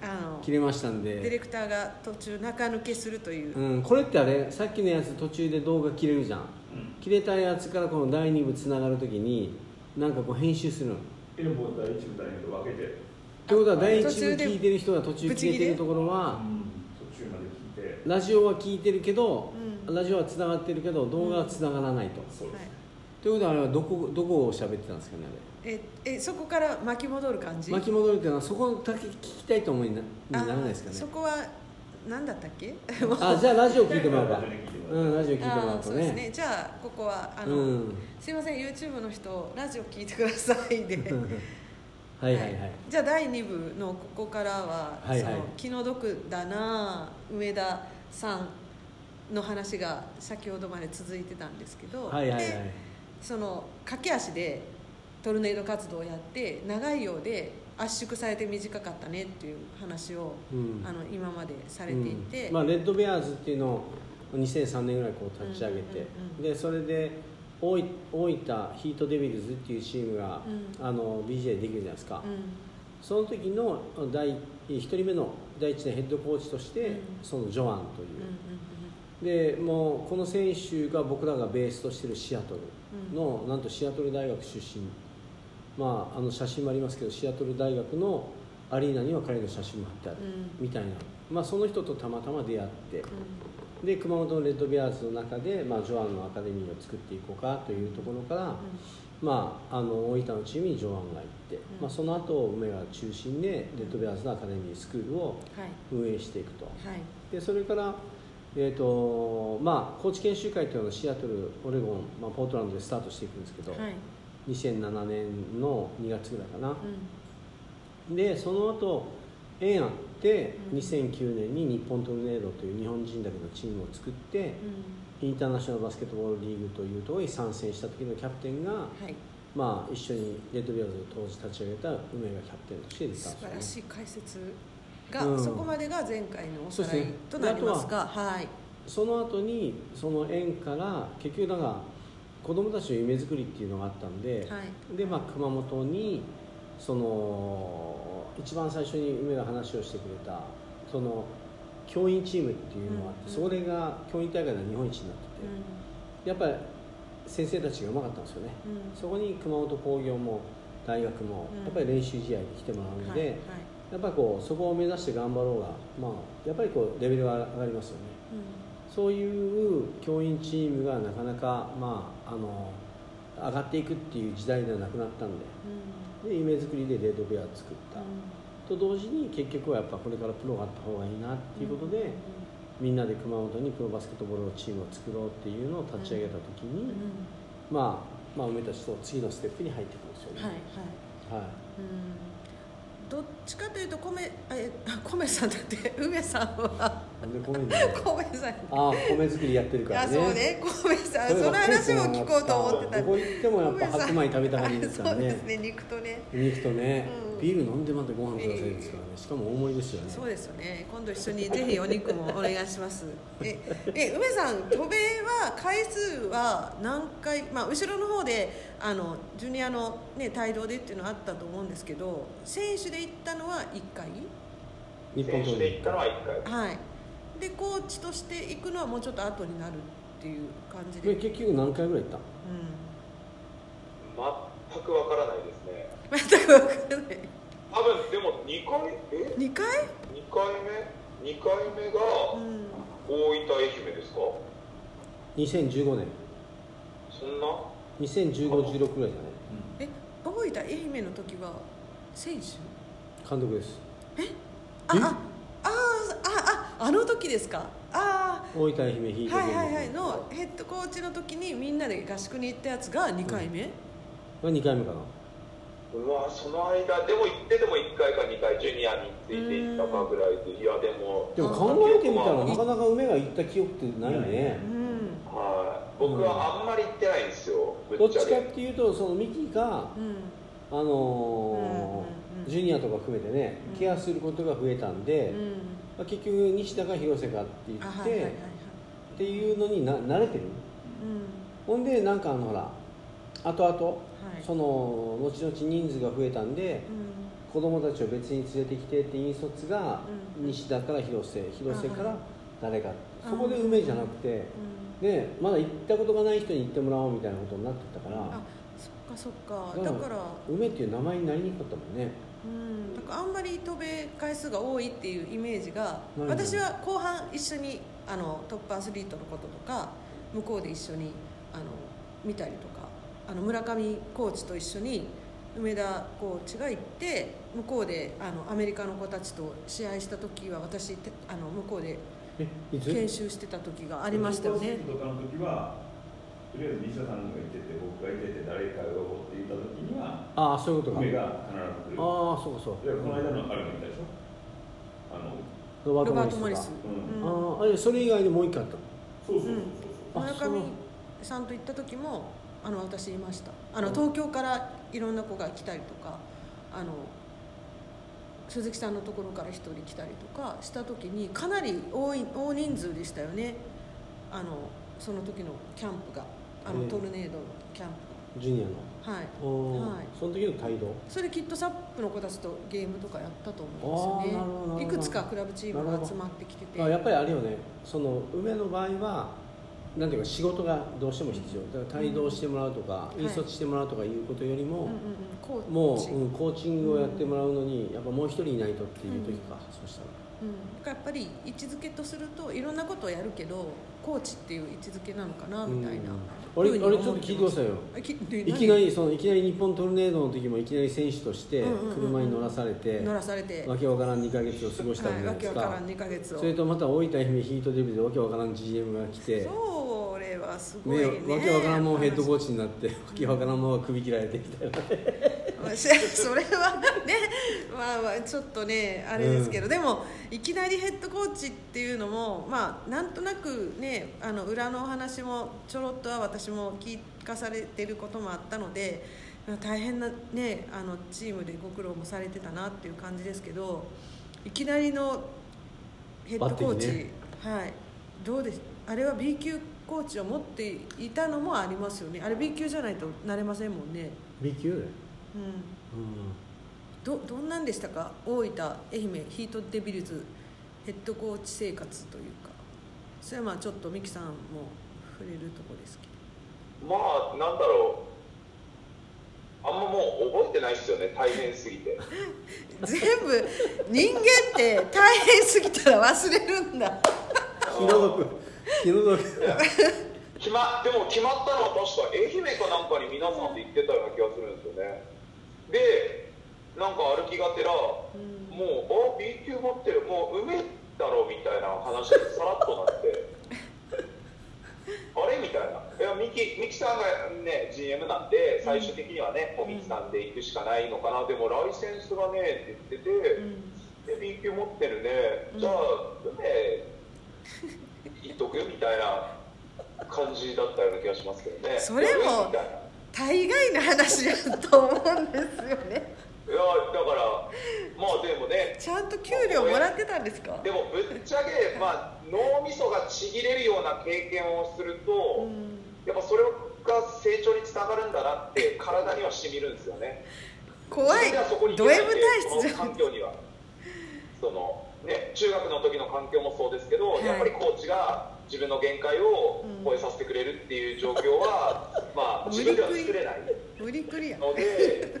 あの切れましたんディレで、クターが途中中抜けするという、うん、これってあれさっきのやつ途中で動画切れるじゃん。切れたやつからこの第2部つながるときになんかこう編集するの。っえもう第一部第二部分けて、てことは第1部途中で聞いてる人が途中切れてるところは途中まで聞いてラジオは聞いてるけど、うん。ラジオはつながってるけど動画はつながらないと、そうです、はい。ということはあれはどこどこを喋ってたんですかねあれ？ええそこから巻き戻る感じ？巻き戻るっていうのはそこだけ聞きたいと思いになにならないですかね。あそこは何だったっけ？あじゃあラジオ聞いてもらおうか。ううんラジオ聞いてもらあうとねね。じゃあここはあの、うん。すいません YouTube の人ラジオ聞いてくださいで。はいはいはい。じゃあ第2部のここからは、はいはい。その気の毒だな梅田さんの話が先ほどまで続いてたんですけど、はいはいはい。でその駆け足でトルネード活動をやって長いようで圧縮されて短かったねっていう話を、うん。あの今までされていて、うん。まあ、レッドベアーズっていうのを2003年ぐらいこう立ち上げて、うんうんうんでそれで大分ヒートデビルズっていうチームが、うん。あの BJ できるじゃないですか、うん。その時の第1人目の第一年ヘッドコーチとして、うん。そのジョアンという。うん、うんでもうこの選手が僕らがベースとしてるシアトルの、なんとシアトル大学出身。まああの写真もありますけどシアトル大学のアリーナには彼の写真も貼ってある、うん。みたいな、まあ、その人とたまたま出会って。うん。で熊本のレッドベアーズの中で、まあ、ジョアンのアカデミーを作っていこうかというところから、まあ、あの大分のチームにジョアンが行って、ん。まあ、その後梅が中心でレッドベアーズのアカデミースクールをはい。運営していくと。はい。でそれから、えーとまあ、高知研修会というのはシアトルオレゴン、まあ、ポートランドでスタートしていくんですけど、はい。2007年の2月ぐらいかな、うん。でその後縁あってうん。2009年に日本トルネードという日本人だけのチームを作ってインターナショナルバスケットボールリーグというところに参戦した時のキャプテンが、うんはい。まあ、一緒にレッドビアーズを当時立ち上げた梅がキャプテンとして出たん素晴らしい解説が、うん。そこまでが前回のおさらいとなりますがはい。その後にその縁から結局だから子供たちの夢作りっていうのがあったんで、はい。で、まあ、熊本にその一番最初に梅が話をしてくれたその教員チームっていうのがあって、うん。それが教員大会で日本一になってて、やっぱり先生たちがうまかったんですよね、うん。うんそこに熊本工業も大学もうん。やっぱり練習試合に来てもらうので、やっぱりこうそこを目指して頑張ろうが、まあ、やっぱりこうレベルが上がりますよね。そういう教員チームがなかなか、まあ、あの上がっていくっていう時代ではなくなったんでうん。で夢作りでレッドベア作った、うんと同時に結局はやっぱこれからプロがあった方がいいなっていうことで、みんなで熊本にプロバスケットボールのチームを作ろうっていうのを立ち上げた時に、まあ、まあ梅たちと次のステップに入っていくんですよね。はいはい。はい。うん。どっちかというと米あえあ米さんだって梅さんはなんで米にさんああ米作りやってるからあねそうね。米さんその話も聞こうと思ってたどこ行ってもやっぱ白米食べたがりですからね。そうですね肉とね。肉とね、うん。ビール飲んでまたご飯くださいですからね。しかも大盛りですよね。そうですよね。今度一緒にぜひお肉もお願いします。ええ梅さん渡米は回数は何回まあ後ろの方であのジュニアのね帯同でっていうのはあったと思うんですけど選手で行ったのは1回？日本と選手で行ったのは1回。はいでコーチとして行くのはもうちょっと後になるっていう感じで、で結局何回ぐらい行った？う全くわからないですね。ん、全く分からない。多分でも2回？え？2回、2回目？2回目がうん、大分愛媛ですか？2015年。そんな？201516ぐらいじゃない？え大分愛媛の時は選手？監督です。あえ？あああの時ですか？あ大分愛媛ヒートあはいはいはい。のヘッドコーチの時にみんなで合宿に行ったやつが2回目、が2回目かな。うわその間でも行ってでも1回か2回ジュニアについて行ったかぐらいでいやでもでも考えてみたらなかなか梅が行った記憶ってないね。うん。はい。僕はあんまり行ってないんですよぶどっちかっていうとそのミキがうん。あのーうんうんうん。ジュニアとか含めてねうん。ケアすることが増えたんで、うんまあ、結局西田か広瀬かって言って、っていうのにな慣れてる？うん。ほんでなんかあのほら後々、はい。その後々人数が増えたんでうん。子供たちを別に連れてきてって引率がうん。西田から広瀬広瀬から誰かうんそこで梅じゃなくてうん。でまだ行ったことがない人に行ってもらおうみたいなことになってたからあそっかそっかだからら梅っていう名前になりにくかったもんねうん、だからあんまり渡米回数が多いっていうイメージが私は後半一緒にあのトップアスリートのこととか向こうで一緒にあの見たりとかあの村上コーチと一緒に梅田コーチが行って向こうであのアメリカの子たちと試合した時は私てあの向こうで研修してた時がありましたよね。とりあえず西田さんがいてて僕がいてて誰かが呼ぼうって言った時にはああそういうことか。梅が必ず来る。ああそうかそうでこの間のあれもいたでしょ？あのロバート・ロバート・モリス。うん。うん。ああそれ以外にもう一回あったそうそうそうそう。あ村上さんと行った時もあの私いました。あのうん。東京からいろんな子が来たりとかあの鈴木さんのところから一人来たりとかした時にかなり多い大人数でしたよね。あのその時のキャンプがあの、ええトルネードのキャンプ。ジュニアの。がはい。はい。その時の態度？それきっとサップの子たちとゲームとかやったと思うんですよね。いくつかクラブチームが集まってきてて。あやっぱりあるよね。その梅の場合はなんていうか仕事がどうしても必要。だから帯同してもらうとか、い。引率してもらうとかいうことよりも、うんうんうん。コーチ。もう、うん、コーチングをやってもらうのに、やっぱもう一人いないとっていう時か、そしたら。うん、やっぱり位置づけとするといろんなことをやるけどコーチっていう位置づけなのかなみたいなあれあれちょっと聞いてくださいよい？きなりそのいきなり日本トルネードの時もいきなり選手としてうんうんうん。うん車に乗らされて、何乗らされて。わけわからん2か月を過ごしたんはい、じゃないですか、わけわからん2ヶ月を。それとまた大分愛媛ヒートデビューでわけわからん GM が来て。それはすごいね。ねわけわからんもんヘッドコーチになってわけわからんもんが首切られてみたいな それはねまあまあちょっとねあれですけど、でもいきなりヘッドコーチっていうのもまあなんとなくねあの裏のお話もちょろっとは私も聞かされてることもあったのでまあ大変なねあのチームでご苦労もされてたなっていう感じですけどいきなりのヘッドコーチ、バッテリーはい。どうであれは B 級コーチを持っていたのもありますよね。あれ B 級じゃないとなれませんもんね。B 級？でうん。うん。どどんなんでしたか？大分愛媛ヒートデビルズヘッドコーチ生活というかそれはまあちょっとミキさんも触れるとこですけど。まあなんだろう。あんまもう覚えてないですよね大変すぎて。全部人間って大変すぎたら忘れるんだ。気の毒。気の毒。決までも決まったのは確か愛媛かなんかに皆さんで行ってたような気がするんですよね。でなんか歩きがてら、ん。もうあ B 級持ってる。もう梅だろみたいな話でさらっとなって。あれ？みたいな。いやミキミキさんがね GM なんで最終的にはね、もうミキさんで行くしかないのかな。でもライセンスがねって言ってて、で B 級持ってるね、じゃあ梅行っとくみたいな感じだったような気がしますけどね。それも大概な話やと思うんですよねいやだからまあでもね。ちゃんと給料もらってたんですか？でもぶっちゃけ、まあ、脳みそがちぎれるような経験をすると、うん。やっぱそれが成長につながるんだなって体にはしみるんですよね。怖い。ド M 体質じゃ環境には。そのね中学の時の環境もそうですけど、はい。やっぱりコーチが自分の限界を超えさせてくれるっていう状況は、まあ自分では作れない。無理くりや。ので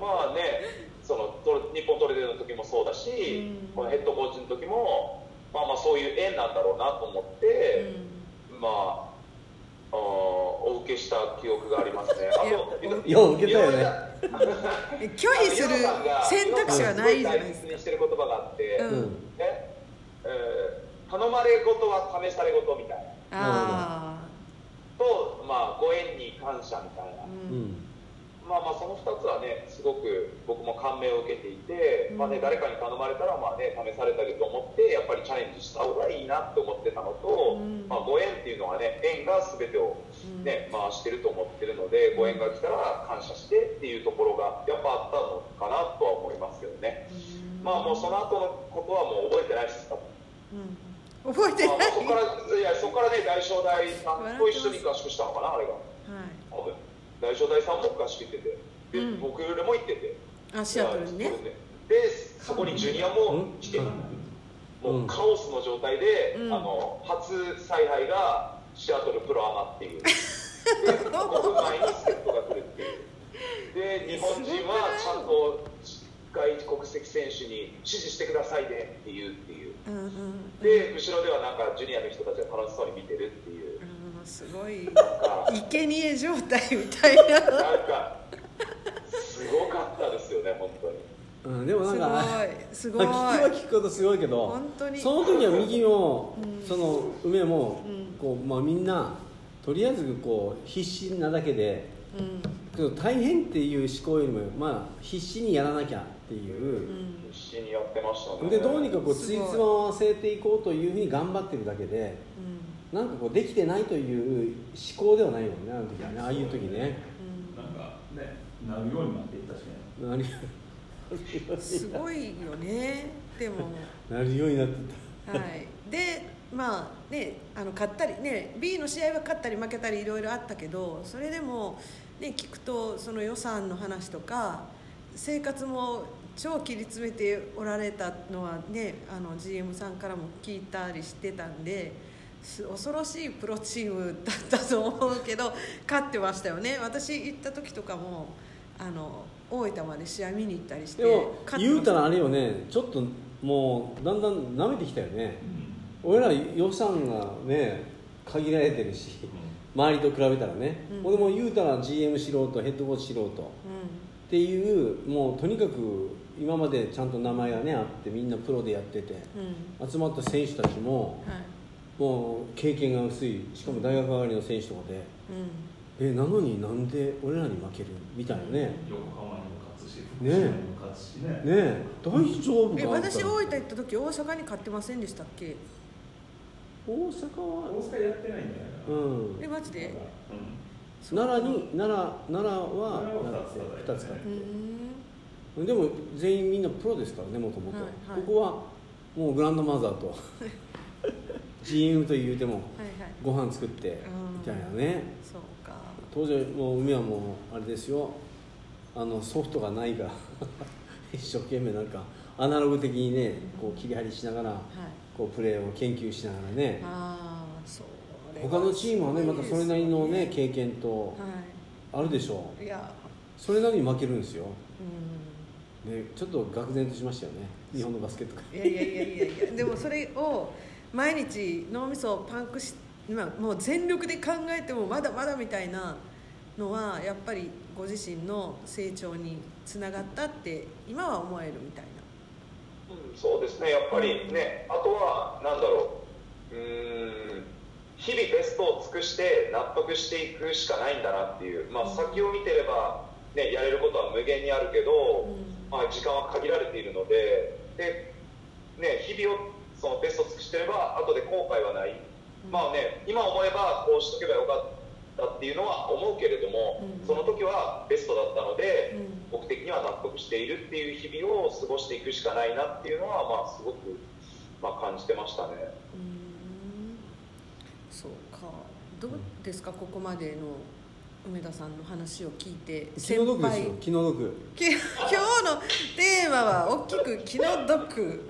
まあねそのトレ日本トレードの時もそうだし、うん。このヘッドコーチの時もまあまあそういう縁なんだろうなと思って、まああーお受けした記憶がありますね。あとよう受けたよね。うん拒否 する選択肢はないじゃないですか。大切にしてる言葉があって、ううん。んねえー頼まれ事は試され事みたいな。あと、まあ、ご縁に感謝みたいな、あううんんまあまあその2つはねすごく僕も感銘を受けていて、まあね、誰かに頼まれたらまあね試されたりと思ってやっぱりチャレンジした方がいいなって思ってたのと、うん。まあ、ご縁っていうのはね縁が全てを、ね回してると思ってるのでご縁が来たら感謝してっていうところがやっぱあったのかなとは思いますけどね、まあもうその後のことはもう覚えてないですうん。覚えてない。まあ、そこからいやそこからね大正大さんと一緒に合宿したのかなあれが大正大さんも合宿行ってて。で、うん。僕らも行ってて。あシアトルにね。でそこにジュニアも来て、うん。もうカオスの状態で、うん。あの初采配がシアトルプロアマっていう。で5分前に助っ人が来るっていう。で日本人はちゃんと外国籍選手に指示してくださいねっていうっていう。うんうんで後ろではなんかジュニアの人たちが楽しそうに見てるっていう。うんすごい生贄状態みたいな。なんかすごかったですよね本当に。うん、でもなんかすごいすごい。まあ聞けば聞くことすごいけど本当に。その時は右も、うん。その梅も、うん。こうまあ、みんなとりあえずこう必死なだけでうん。けど大変っていう思考よりも、まあ、必死にやらなきゃっていう。う、ん。必死にやってましたね。でどうにかこうつい。いつまわせていこうというふうに頑張ってるだけでなんかこうできてないという思考ではないよねあの時はね。ああいう時ね。うんなんかねなるようになっていったしね。なるうんすごいよね。でも。なるようになってはい。でまあねあの勝ったりね B の試合は勝ったり負けたりいろいろあったけどそれでもね聞くとその予算の話とか生活も超切り詰めておられたのはねあの GM さんからも聞いたりしてたんです恐ろしいプロチームだったと思うけど 勝ってましたよね。私行った時とかもあの大分まで試合見に行ったりしてでも勝ってました。言うたらあれよね。ちょっともうだんだん舐めてきたよね。俺ら予算がね限られてるし周りと比べたらね、うん。俺も言うたら GM 素人ヘッドコーチ素人うっていうもうとにかく今までちゃんと名前がねあってみんなプロでやっててんうん。集まった選手たちもはいもう経験が薄いしかも大学上がりの選手とかでうん。えなのになんで俺らに負けるみたいなね。横浜にも勝つしね。福島にも勝つしね。ね。え大丈夫かえ私大分大行った時大阪に勝ってませんでしたっけ？阪大は阪やってないんじゃな。いかなうん。えマジで？うん。奈良に奈良奈良は奈良はだって2つかうーん。でも全員みんなプロですからねもともと。ここはもうグランドマザーと GM と言うてもご飯作ってうん。みたいなね。そうか。当時もう梅はもうあれですよ。あのソフトがないから 一生懸命なんかアナログ的にねこう切り張りしながらはい。こうプレーを研究しながらね。ああそれは他のチームはねまたそれなりのね経験とはあるでしょいいや。それなのに負けるんですよ。うん。でちょっと愕然としましたよね。日本のバスケットいやいやいやいや。でもそれを毎日脳みそをパンクし今もう全力で考えてもまだまだみたいなのはやっぱりご自身の成長につながったって今は思えるみたいな。うんそうですねやっぱりねあとはなんだろううーん日々ベストを尽くして納得していくしかないんだなっていう、まあ、先を見てれば、ね、やれることは無限にあるけど、うん。まあ、時間は限られているのでで、ね、日々をそのベストを尽くしてれば後で後悔はない、まあね、今思えばこうしとけばよかったっていうのは思うけれども、うん。その時はベストだったので、うん。僕的には納得しているっていう日々を過ごしていくしかないなっていうのは、まあ、すごく、まあ、感じてましたね。うん。そうか。どうですかここまでの梅田さんの話を聞いて。気の毒ですよ。気の毒。き 今日のテーマは大きく気の毒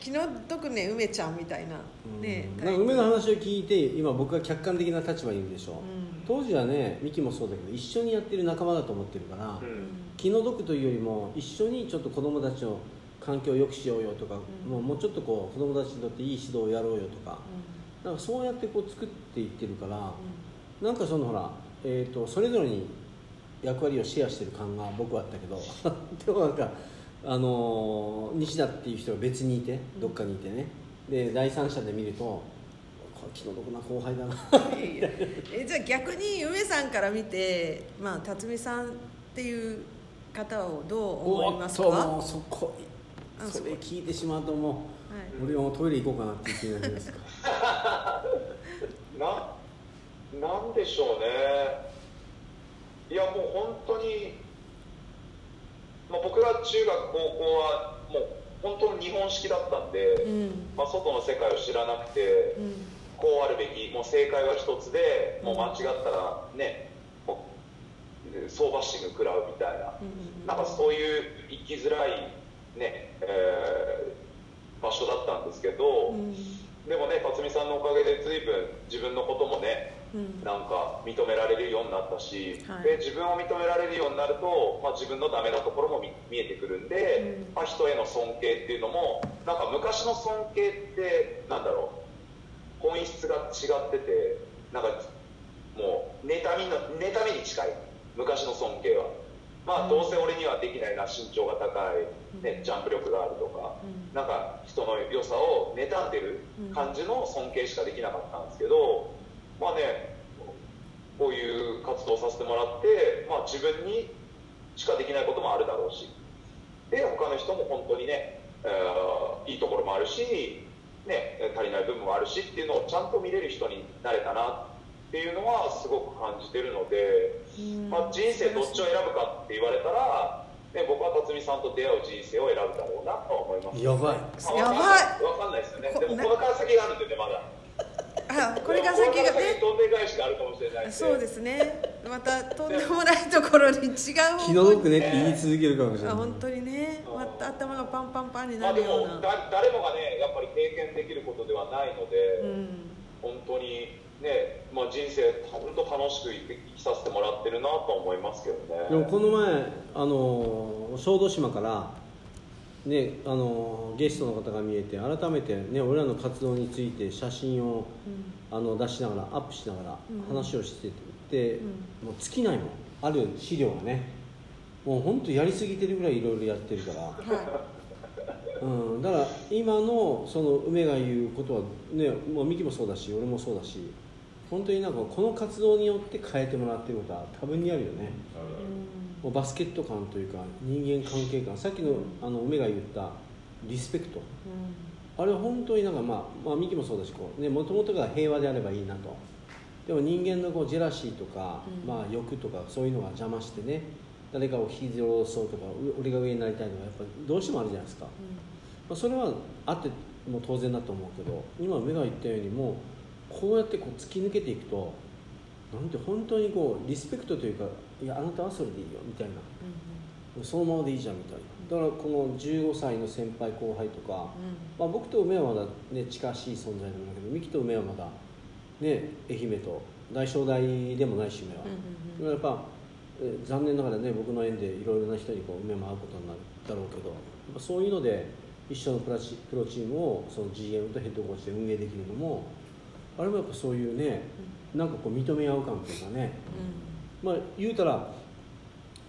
気の毒ね梅ちゃんみたいな。ねうん。なんか梅の話を聞いて今僕が客観的な立場にいるでしょ、うん。当時はねミキもそうだけど一緒にやってる仲間だと思ってるから、うん。気の毒というよりも一緒にちょっと子供たちの環境を良くしようよとか、うん。もうもうちょっとこう子供たちにとっていい指導をやろうよとか、なんかそうやってこう作っていってるから、なんかそのほら、えー、とそれぞれに役割をシェアしてる感が僕はあったけど でもなんか、あのー西田っていう人が別にいてどっかにいてね。で第三者で見るとこれ気の毒な後輩だな。えじゃあ逆に梅さんから見てまあ辰巳さんっていう方をどう思いますか？おっともうそこあそれ聞いてしまうともうはい。俺はもうトイレ行こうかなっていう気になります。か ななんでしょうね。いやもう本当に、まあ、僕ら中学高校はもう本当に日本式だったんで、うん。まあ、外の世界を知らなくて、うん。こうあるべきもう正解は一つでもう間違ったらねもう相場シング食らうみたいな、うんなんかそういう生きづらいね、えー場所だったんですけど、うん。でもね辰巳さんのおかげで随分自分のこともねうんなんか認められるようになったし、はい。で自分を認められるようになると、まあ、自分のダメなところも見見えてくるんで、うん。まあ、人への尊敬っていうのもなんか昔の尊敬ってなんだろう本質が違っててなんかもう妬みの妬みに近い昔の尊敬は。まあ、どうせ俺にはできないな身長が高い、ね、ジャンプ力があるとか、うん。なんか人の良さを妬んでる感じの尊敬しかできなかったんですけど、まあねこういう活動をさせてもらって、まあ、自分にしかできないこともあるだろうし。で他の人も本当にね、えーいいところもあるし、ね、足りない部分もあるしっていうのをちゃんと見れる人になれたなっていうのはすごく感じてるので、うん。まあ、人生どっちを選ぶかって言われたら、ね、僕は辰巳さんと出会う人生を選ぶだろうなとは思います、やばい。やばい。わかんないですよね。こでもこのから先があるんでねまだあこれが先がねから先どんで返しがあるかもしれない。そうですね。またとんでもないところに違う気の毒ねって言い続けるかもしれない。あ本当にね。また頭がパンパンパンになるような、だ誰もがねやっぱり経験できることではないので、うん。本当にね、まあ、人生本当楽しく生き生きさせてもらってるなと思いますけどね。でもこの前あの小豆島からねあのゲストの方が見えて改めてね俺らの活動について写真をあの出しながらアップしながらうん。話をしてて、うん。もう尽きないもん。ある資料がね。もう本当やりすぎてるぐらいいろいろやってるから、はうん、だから今のその梅が言うことはねもうミキもそうだし俺もそうだし本当になんかこの活動によって変えてもらってることは多分にあるよね。い、うんもうバスケット感というか人間関係感さっきのあの梅が言ったリスペクト。あれは本当になんかまあ、まあ、ミキもそうだしこうねもともとが平和であればいいなと。でも人間のこうジェラシーとか、うん。まあ、欲とかそういうのが邪魔してね誰かを引きずろうそうとかう俺が上になりたいとかやっぱりどうしてもあるじゃないですか、まあ、それはあってもう当然だと思うけど今梅が言ったようにもうこうやってこう突き抜けていくとなんて本当にこうリスペクトというかいやあなたはそれでいいよみたいな。そのままでいいじゃんみたいな。だからこの15歳の先輩後輩とか、まあ、僕と梅はまだ、ね、近しい存在なんだけど三木と梅はまだ、ね、愛媛と大正大でもないし梅は、やっぱえ残念ながらね僕の縁でいろいろな人にこう梅も会うことになるだろうけどやっぱそういうので一緒のプラチプロチームをその GM とヘッドコーチで運営できるのもあれもやっぱそういうねなんかこう認め合う関係がね、まあ言うたら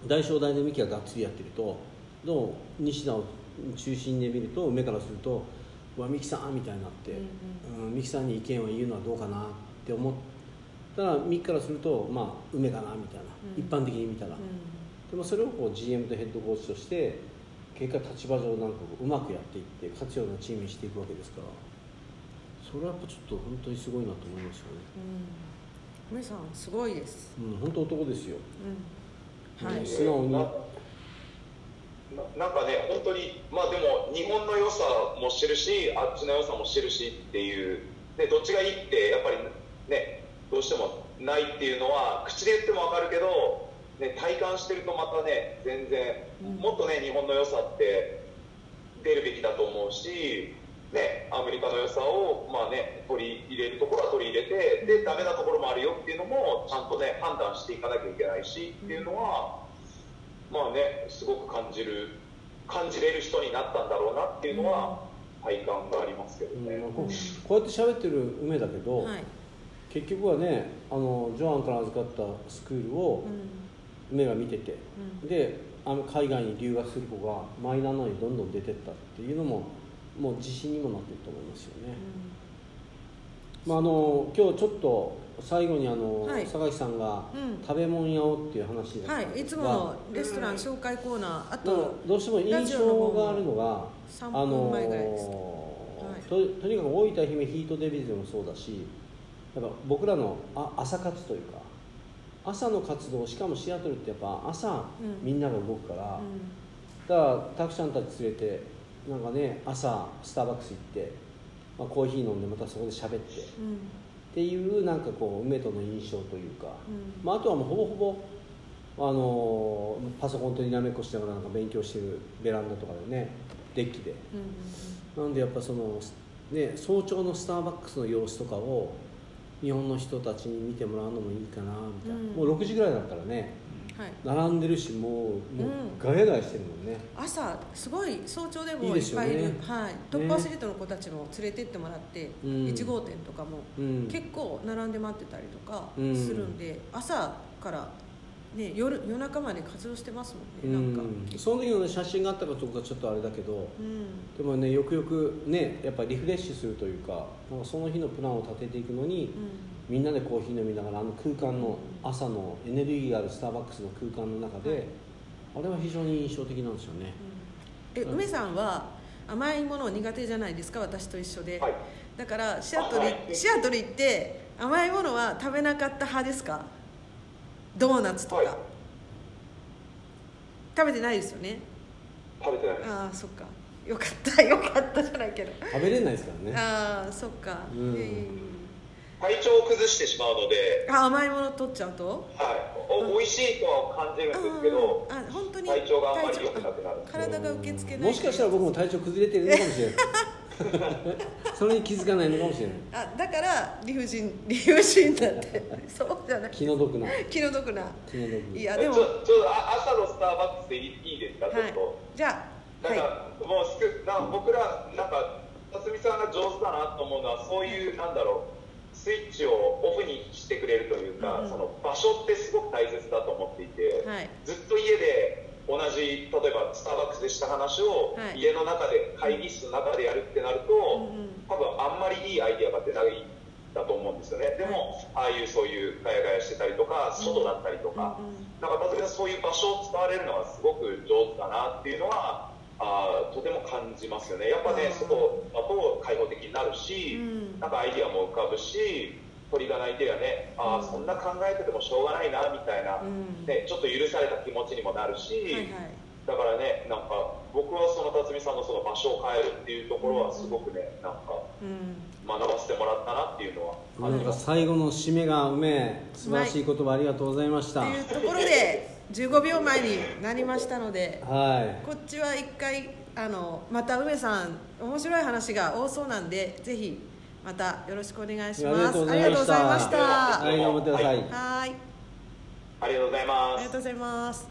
大正大で三木ががっつりやってるとどう西田を中心で見ると梅からすると「うわ三木さん」みたいになって、うん三木さんに意見を言うのはどうかなって思ったら三木からするとまあ梅かなみたいな、うん。一般的に見たら、でもそれをこう GM とヘッドコーチとして結果立場上なんかうまくやっていって勝つようなチームにしていくわけですからそれはやっぱちょっと本当にすごいなと思いますよね。梅さんすごいです、うん、本当男ですよ。うん、はい、うん素直に。なんかね本当にまあでも日本の良さも知るしあっちの良さも知るしっていうでどっちがいいってやっぱりねどうしてもないっていうのは口で言っても分かるけど、ね、体感してるとまたね全然、うん。もっとね日本の良さって出るべきだと思うし、ね、アメリカの良さを、まあね、取り入れるところは取り入れてでダメなところもあるよっていうのもちゃんとね判断していかなきゃいけないしっていうのは、まあねすごく感じる感じれる人になったんだろうなっていうのは体感がありますけどね。うんこうこうやって喋ってる梅だけど、はい、結局はねあのジョアンから預かったスクールをうん。梅が見てて、うん。であの海外に留学する子がマイナーなのにどんどん出てったっていうのももう自信にもなってると思いますよね。まあ、あの今日ちょっと最後にあの、はい。榊さんがうん。食べ物屋をっていう話だはい、いつものレストラン紹介コーナー、あまあとどうしても印象があるのが3あの。はい。ととにかく大分愛媛ヒートデビルでもそうだしやっぱ僕らのあ朝活というか朝の活動しかもシアトルってやっぱ朝、うん。みんなが動くから、うだからたくちゃんたち連れてなんかね朝スターバックス行って、まあ、コーヒー飲んでまたそこで喋ってっん、うん、ていうなんかこう梅との印象というか、うん。まあ、あとはもうほぼほぼあのーパソコンとにらめっこしながらなんか勉強してるベランダとかでねデッキで。うん、なんでやっぱその、ね、早朝のスターバックスの様子とかを日本の人たちに見てもらうのもいいかなみたいな、うん。もう6時ぐらいだったらねはい。並んでるしもうもううん。ガヤガヤしてるもんね、朝すごい早朝でもいいですよね。いっぱいいる。はい、トップアスリートの子たちも連れてってもらって、うん。1号店とかもうん、結構並んで待ってたりとかうん。するんで、朝から、ね、夜夜中まで活動してますもんね、なんか、うんその時の、ね、写真があったかどうかちょっとあれだけどうん。でもねよくよくねやっぱリフレッシュするというかなんかその日のプランを立てていくのにみんなでコーヒー飲みながらあの空間の朝のエネルギーがあるスターバックスの空間の中で、はい。あれは非常に印象的なんですよね、え梅さんは甘いもの苦手じゃないですか私と一緒で、はい。だからシアトル、はい。シアトル行って甘いものは食べなかった派ですか？ドーナツとか、はい。食べてないですよね？食べてないです。ああそっか。よかったよかったじゃないけど。食べれないですからね。ああそっか、うん。いやいやいや体調を崩してしまうので、あ甘いもの取っちゃうと？はい、お美味しいとは感じるんですけどああ本当に体調があんまり良くなくなる。あ体が受け付けない。もしかしたら僕も体調崩れてるのかもしれない。それに気づかないのかもしれない。あだから理不尽 理不尽だって。そうじゃない。気の毒な。気の毒な。気の毒いやでも。ちょちょっとあ朝のスターバックスでいいいいですか、ちょはいっと。じゃあなんか、はもうすくなんか僕らなんか辰巳さんが上手だなと思うのはそういうなんだろうスイッチをオフにしてくれるというか、うんその場所ってすごく大切だと思っていて、いはい。ずっと家で同じ例えばスターバックスでした話をはい。家の中で会議室の中でやるってなると、うんうん。多分あんまりいいアイディアが出ないんだと思うんですよね。でもああいうそういうガヤガヤしてたりとか外だったりとか、うんうん。なんか辰巳さんそういう場所を使われるのがすごく上手だなっていうのはあーとても感じますよね。やっぱねうん。外だと開放的になるし、うん。なんかアイディアも浮かぶし鳥が鳴いてりゃねあうん。あそんな考えててもしょうがないなみたいな、うん。ね、ちょっと許された気持ちにもなるし、はいはい。だからねなんか僕はその辰巳さんのその場所を変えるっていうところはすごくねなんかうん。学ばせてもらったなっていうのは。なんか最後の締めがうめえ素晴らしい言葉ありがとうございました。っていうところで15秒前になりましたのではい。こっちは一回あのまた梅さん面白い話が多そうなんでぜひまたよろしくお願いしありがますとうございました。ありがとうございました。はい頑張ってください、はい。ありがとうございます。ありがとうございます